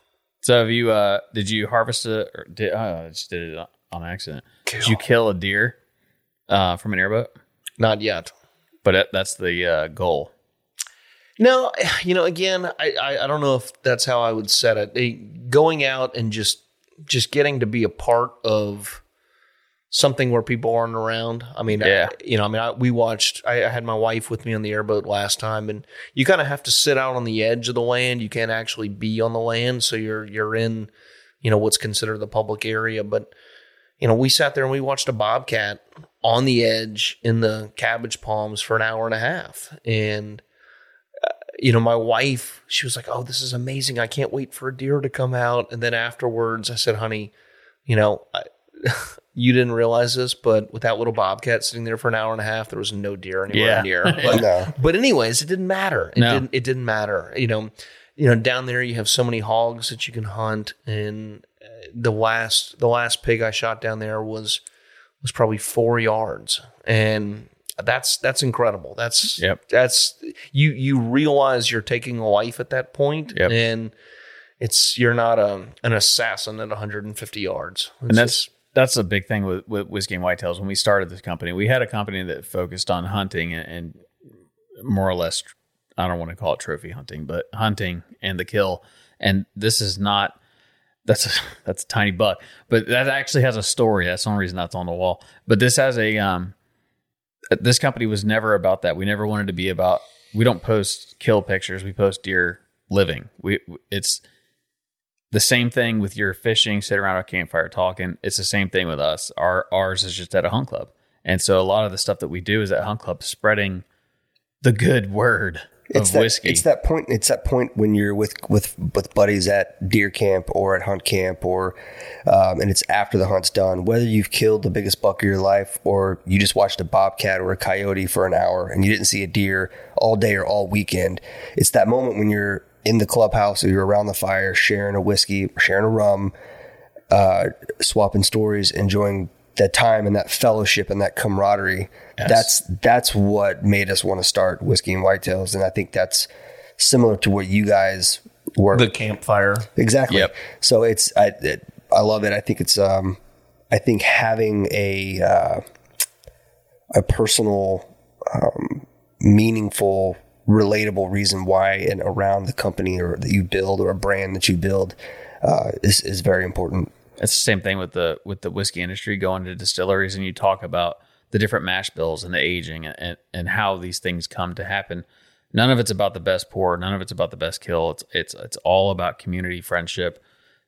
So, have you? uh Did you harvest it? Or did oh, I just did it on accident? Did you kill a deer uh, from an airboat? not yet. But that, that's the uh, goal. No, you know, again, I, I, I don't know if that's how I would set it. They, going out and just just getting to be a part of something where people aren't around. I mean, Yeah. I, you know, I mean, I, we watched. I, I had my wife with me on the airboat last time, and you kind of have to sit out on the edge of the land. You can't actually be on the land, so you're you're in, you know, what's considered the public area. But you know, we sat there and we watched a bobcat on the edge in the cabbage palms for an hour and a half, and you know, my wife, she was like, "Oh, this is amazing! I can't wait for a deer to come out." And then afterwards, I said, "Honey, you know, I, you didn't realize this, but with that little bobcat sitting there for an hour and a half, there was no deer anywhere Yeah. near." But, No. but anyways, it didn't matter. It No. didn't. It didn't matter. You know, you know, down there you have so many hogs that you can hunt, and uh, the last the last pig I shot down there was was probably four yards, and that's that's incredible. That's Yep. that's you you realize you're taking a life at that point, Yep. and it's you're not a, an assassin at 150 yards. It's and that's just- that's a big thing with, with whiskey and whitetails. When we started this company, we had a company that focused on hunting and, and more or less, I don't want to call it trophy hunting, but hunting and the kill. And this is not that's a, that's a tiny buck, but that actually has a story. That's the only reason that's on the wall. But this has a um, Uh, this company was never about that. We never wanted to be about. We don't post kill pictures. We post deer living. We it's the same thing with your fishing, sit around a campfire talking. It's the same thing with us. Our ours is just at a hunt club, and so a lot of the stuff that we do is at hunt club, spreading the good word It's that, whiskey. It's that point. It's that point when you're with with with buddies at deer camp or at hunt camp, or um, and it's after the hunt's done. Whether you've killed the biggest buck of your life, or you just watched a bobcat or a coyote for an hour and you didn't see a deer all day or all weekend. It's that moment when you're in the clubhouse or you're around the fire, sharing a whiskey, sharing a rum, uh, swapping stories, enjoying that time and that fellowship and that camaraderie. That's that's what made us want to start whiskey and whitetails, and I think that's similar to what you guys were. the campfire. exactly. Yep. So it's I it, I love it. I think it's um I think having a uh, a personal um, meaningful relatable reason why and around the company or that you build or a brand that you build uh, is is very important. It's the same thing with the with the whiskey industry going to distilleries and you talk about the different mash bills and the aging and and how these things come to happen. None of it's about the best pour. None of it's about the best kill. It's it's it's all about community, friendship,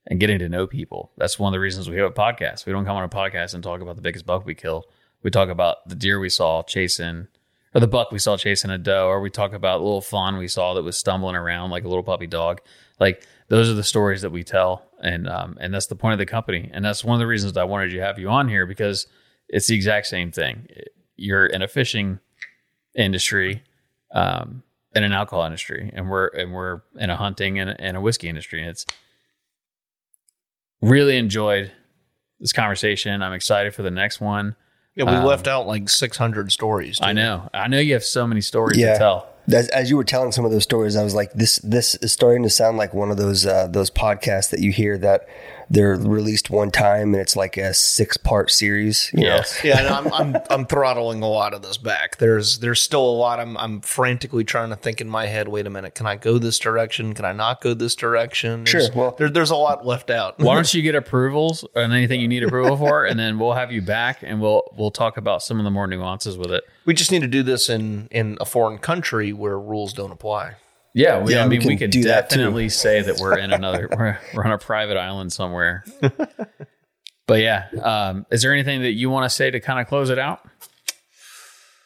and getting to know people. That's one of the reasons we have a podcast. We don't come on a podcast and talk about the biggest buck we kill. We talk about the deer we saw chasing, or the buck we saw chasing a doe, or we talk about little fawn we saw that was stumbling around like a little puppy dog. Like those are the stories that we tell, and um, and that's the point of the company, and that's one of the reasons I wanted to have you on here because it's the exact same thing. You're in a fishing industry, um, in an alcohol industry, and we're and we're in a hunting and, and a whiskey industry, and it's really enjoyed this conversation. I'm excited for the next one. Yeah, we left out like 600 stories. I know, I know you have so many stories Yeah. to tell. As, as you were telling some of those stories, I was like, this this is starting to sound like one of those uh, those podcasts that you hear that they're released one time and it's like a six part series. You know? Yes. Yeah, and I'm, I'm I'm throttling a lot of this back. There's there's still a lot. I'm I'm frantically trying to think in my head. Wait a minute, can I go this direction? Can I not go this direction? Sure, There's, well- there, there's a lot left out. Why don't you get approvals and anything you need approval for, and then we'll have you back and we'll we'll talk about some of the more nuances with it. We just need to do this in in a foreign country where rules don't apply. Yeah, we, Yeah, I we mean, we, can could do that definitely say that we're in another, we're, we're on a private island somewhere. but yeah, um, is there anything that you want to say to kind of close it out?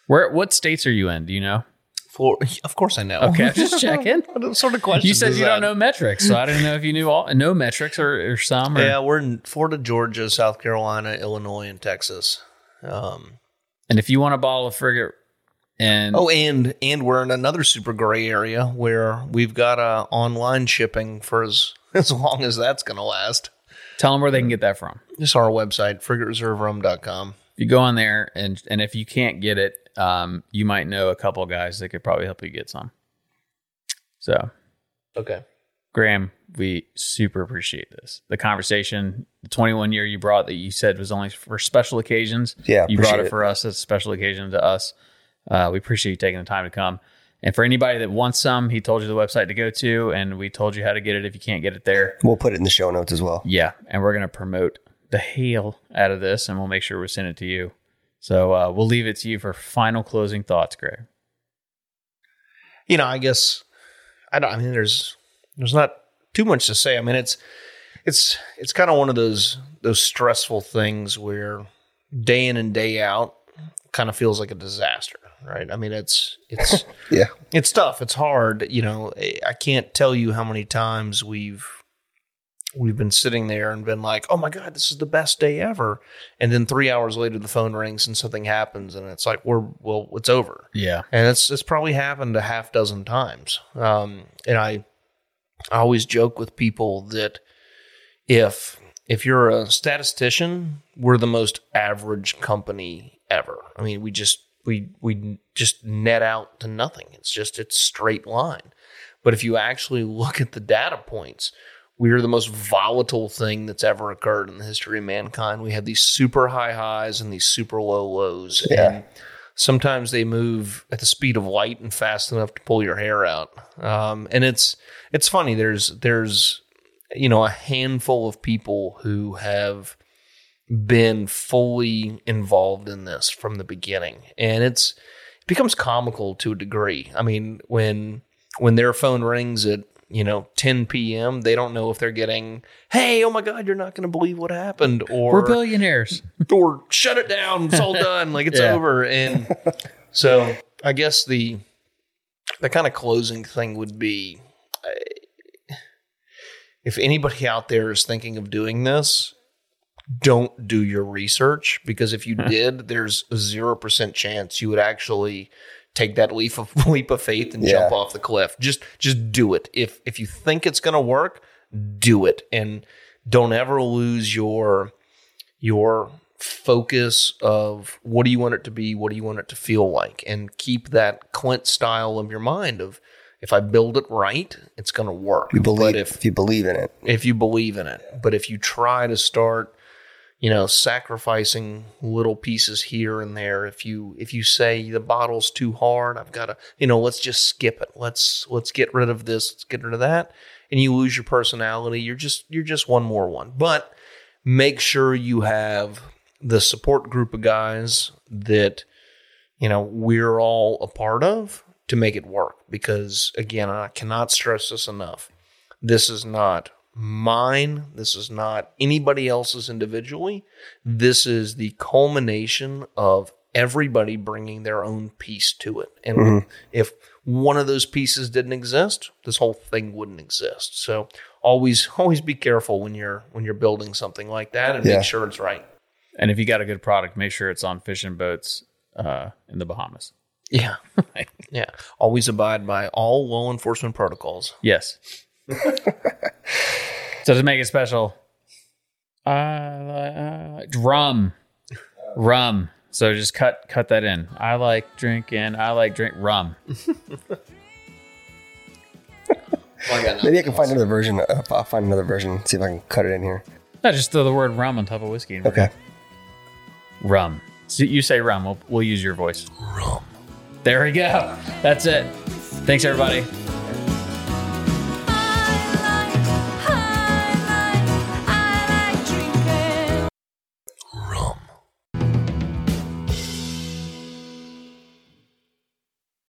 Where, what states are you in? Do you know? For, of course, I know. Okay, I'm just checking. what sort of question? You said you don't know metrics, so I didn't know if you knew all, no metrics or, or some. Or, Yeah, we're in Florida, Georgia, South Carolina, Illinois, and Texas. Um, And if you want a bottle of frigate, and oh, and and we're in another super gray area where we've got uh, online shipping for as as long as that's going to last. tell them where they can get that from. Just our website, frigatereserverum.com. If you go on there and and if you can't get it, um, you might know a couple guys that could probably help you get some. So Okay. Graham, we super appreciate this. The conversation, the 21 year you brought that you said was only for special occasions. Yeah, You brought it it. for us as a special occasion to us. Uh, we appreciate you taking the time to come. And for anybody that wants some, he told you the website to go to, and we told you how to get it if you can't get it there. We'll put it in the show notes as well. Yeah. And we're going to promote the hail out of this, and we'll make sure we send it to you. So uh, we'll leave it to you for final closing thoughts, Greg. You know, I guess I don't. I mean, there's there's not too much to say. I mean, it's it's it's kind of one of those those stressful things where day in and day out kind of feels like a disaster, right? I mean, it's it's Yeah. it's tough. It's hard. You know, I can't tell you how many times we've we've been sitting there and been like, "Oh my god, this is the best day ever," and then three hours later the phone rings and something happens, and it's like, "We're well, it's over." Yeah. and it's it's probably happened a half dozen times. Um, and I I always joke with people that if if you're a statistician, we're the most average company ever. I mean, we just we we just net out to nothing. It's just it's straight line. But if you actually look at the data points, we are the most volatile thing that's ever occurred in the history of mankind. We have these super high highs and these super low lows. Yeah. And sometimes they move at the speed of light and fast enough to pull your hair out. Um, and it's it's funny. There's there's you know a handful of people who have been fully involved in this from the beginning, and it's it becomes comical to a degree. I mean, when when their phone rings at you know 10 p.m., they don't know if they're getting, "Hey, oh my God, you're not going to believe what happened," or We're billionaires. or shut it down. It's all done. Like it's Yeah. over. And so I guess the the kind of closing thing would be if anybody out there is thinking of doing this, don't do your research because if you did, there's a zero percent chance you would actually take that leap of leap of faith and Yeah. jump off the cliff. Just just do it. If if you think it's gonna work, do it. And don't ever lose your your focus of what do you want it to be, what do you want it to feel like, and keep that Clint style of your mind of if I build it right, it's going to work. You believe but if if you believe in it. if you believe in it, but if you try to start, you know, sacrificing little pieces here and there, if you if you say the bottle's too hard, I've got to, you know, let's just skip it. Let's let's get rid of this. Let's get rid of that, and you lose your personality. You're just you're just one more one. But make sure you have the support group of guys that you know we're all a part of to make it work because again i cannot stress this enough. This is not mine. This is not anybody else's individually. This is the culmination of everybody bringing their own piece to it. And if one of those pieces didn't exist this whole thing wouldn't exist. So always always be careful when you're when you're building something like that and Yeah. make sure it's right. And if you got a good product, make sure it's on fishing boats uh, in the Bahamas. Yeah. yeah. Always abide by all law enforcement protocols. Yes. so to make it special, uh, uh, rum, rum. So just cut cut that in. I like drinking. I like drink rum. Maybe I can find another version. Uh, I'll find another version. See if I can cut it in here. No, just throw the word rum on top of whiskey. Okay. Rum. So you say rum. We'll, we'll use your voice. Rum. There we go. That's it. Thanks, everybody.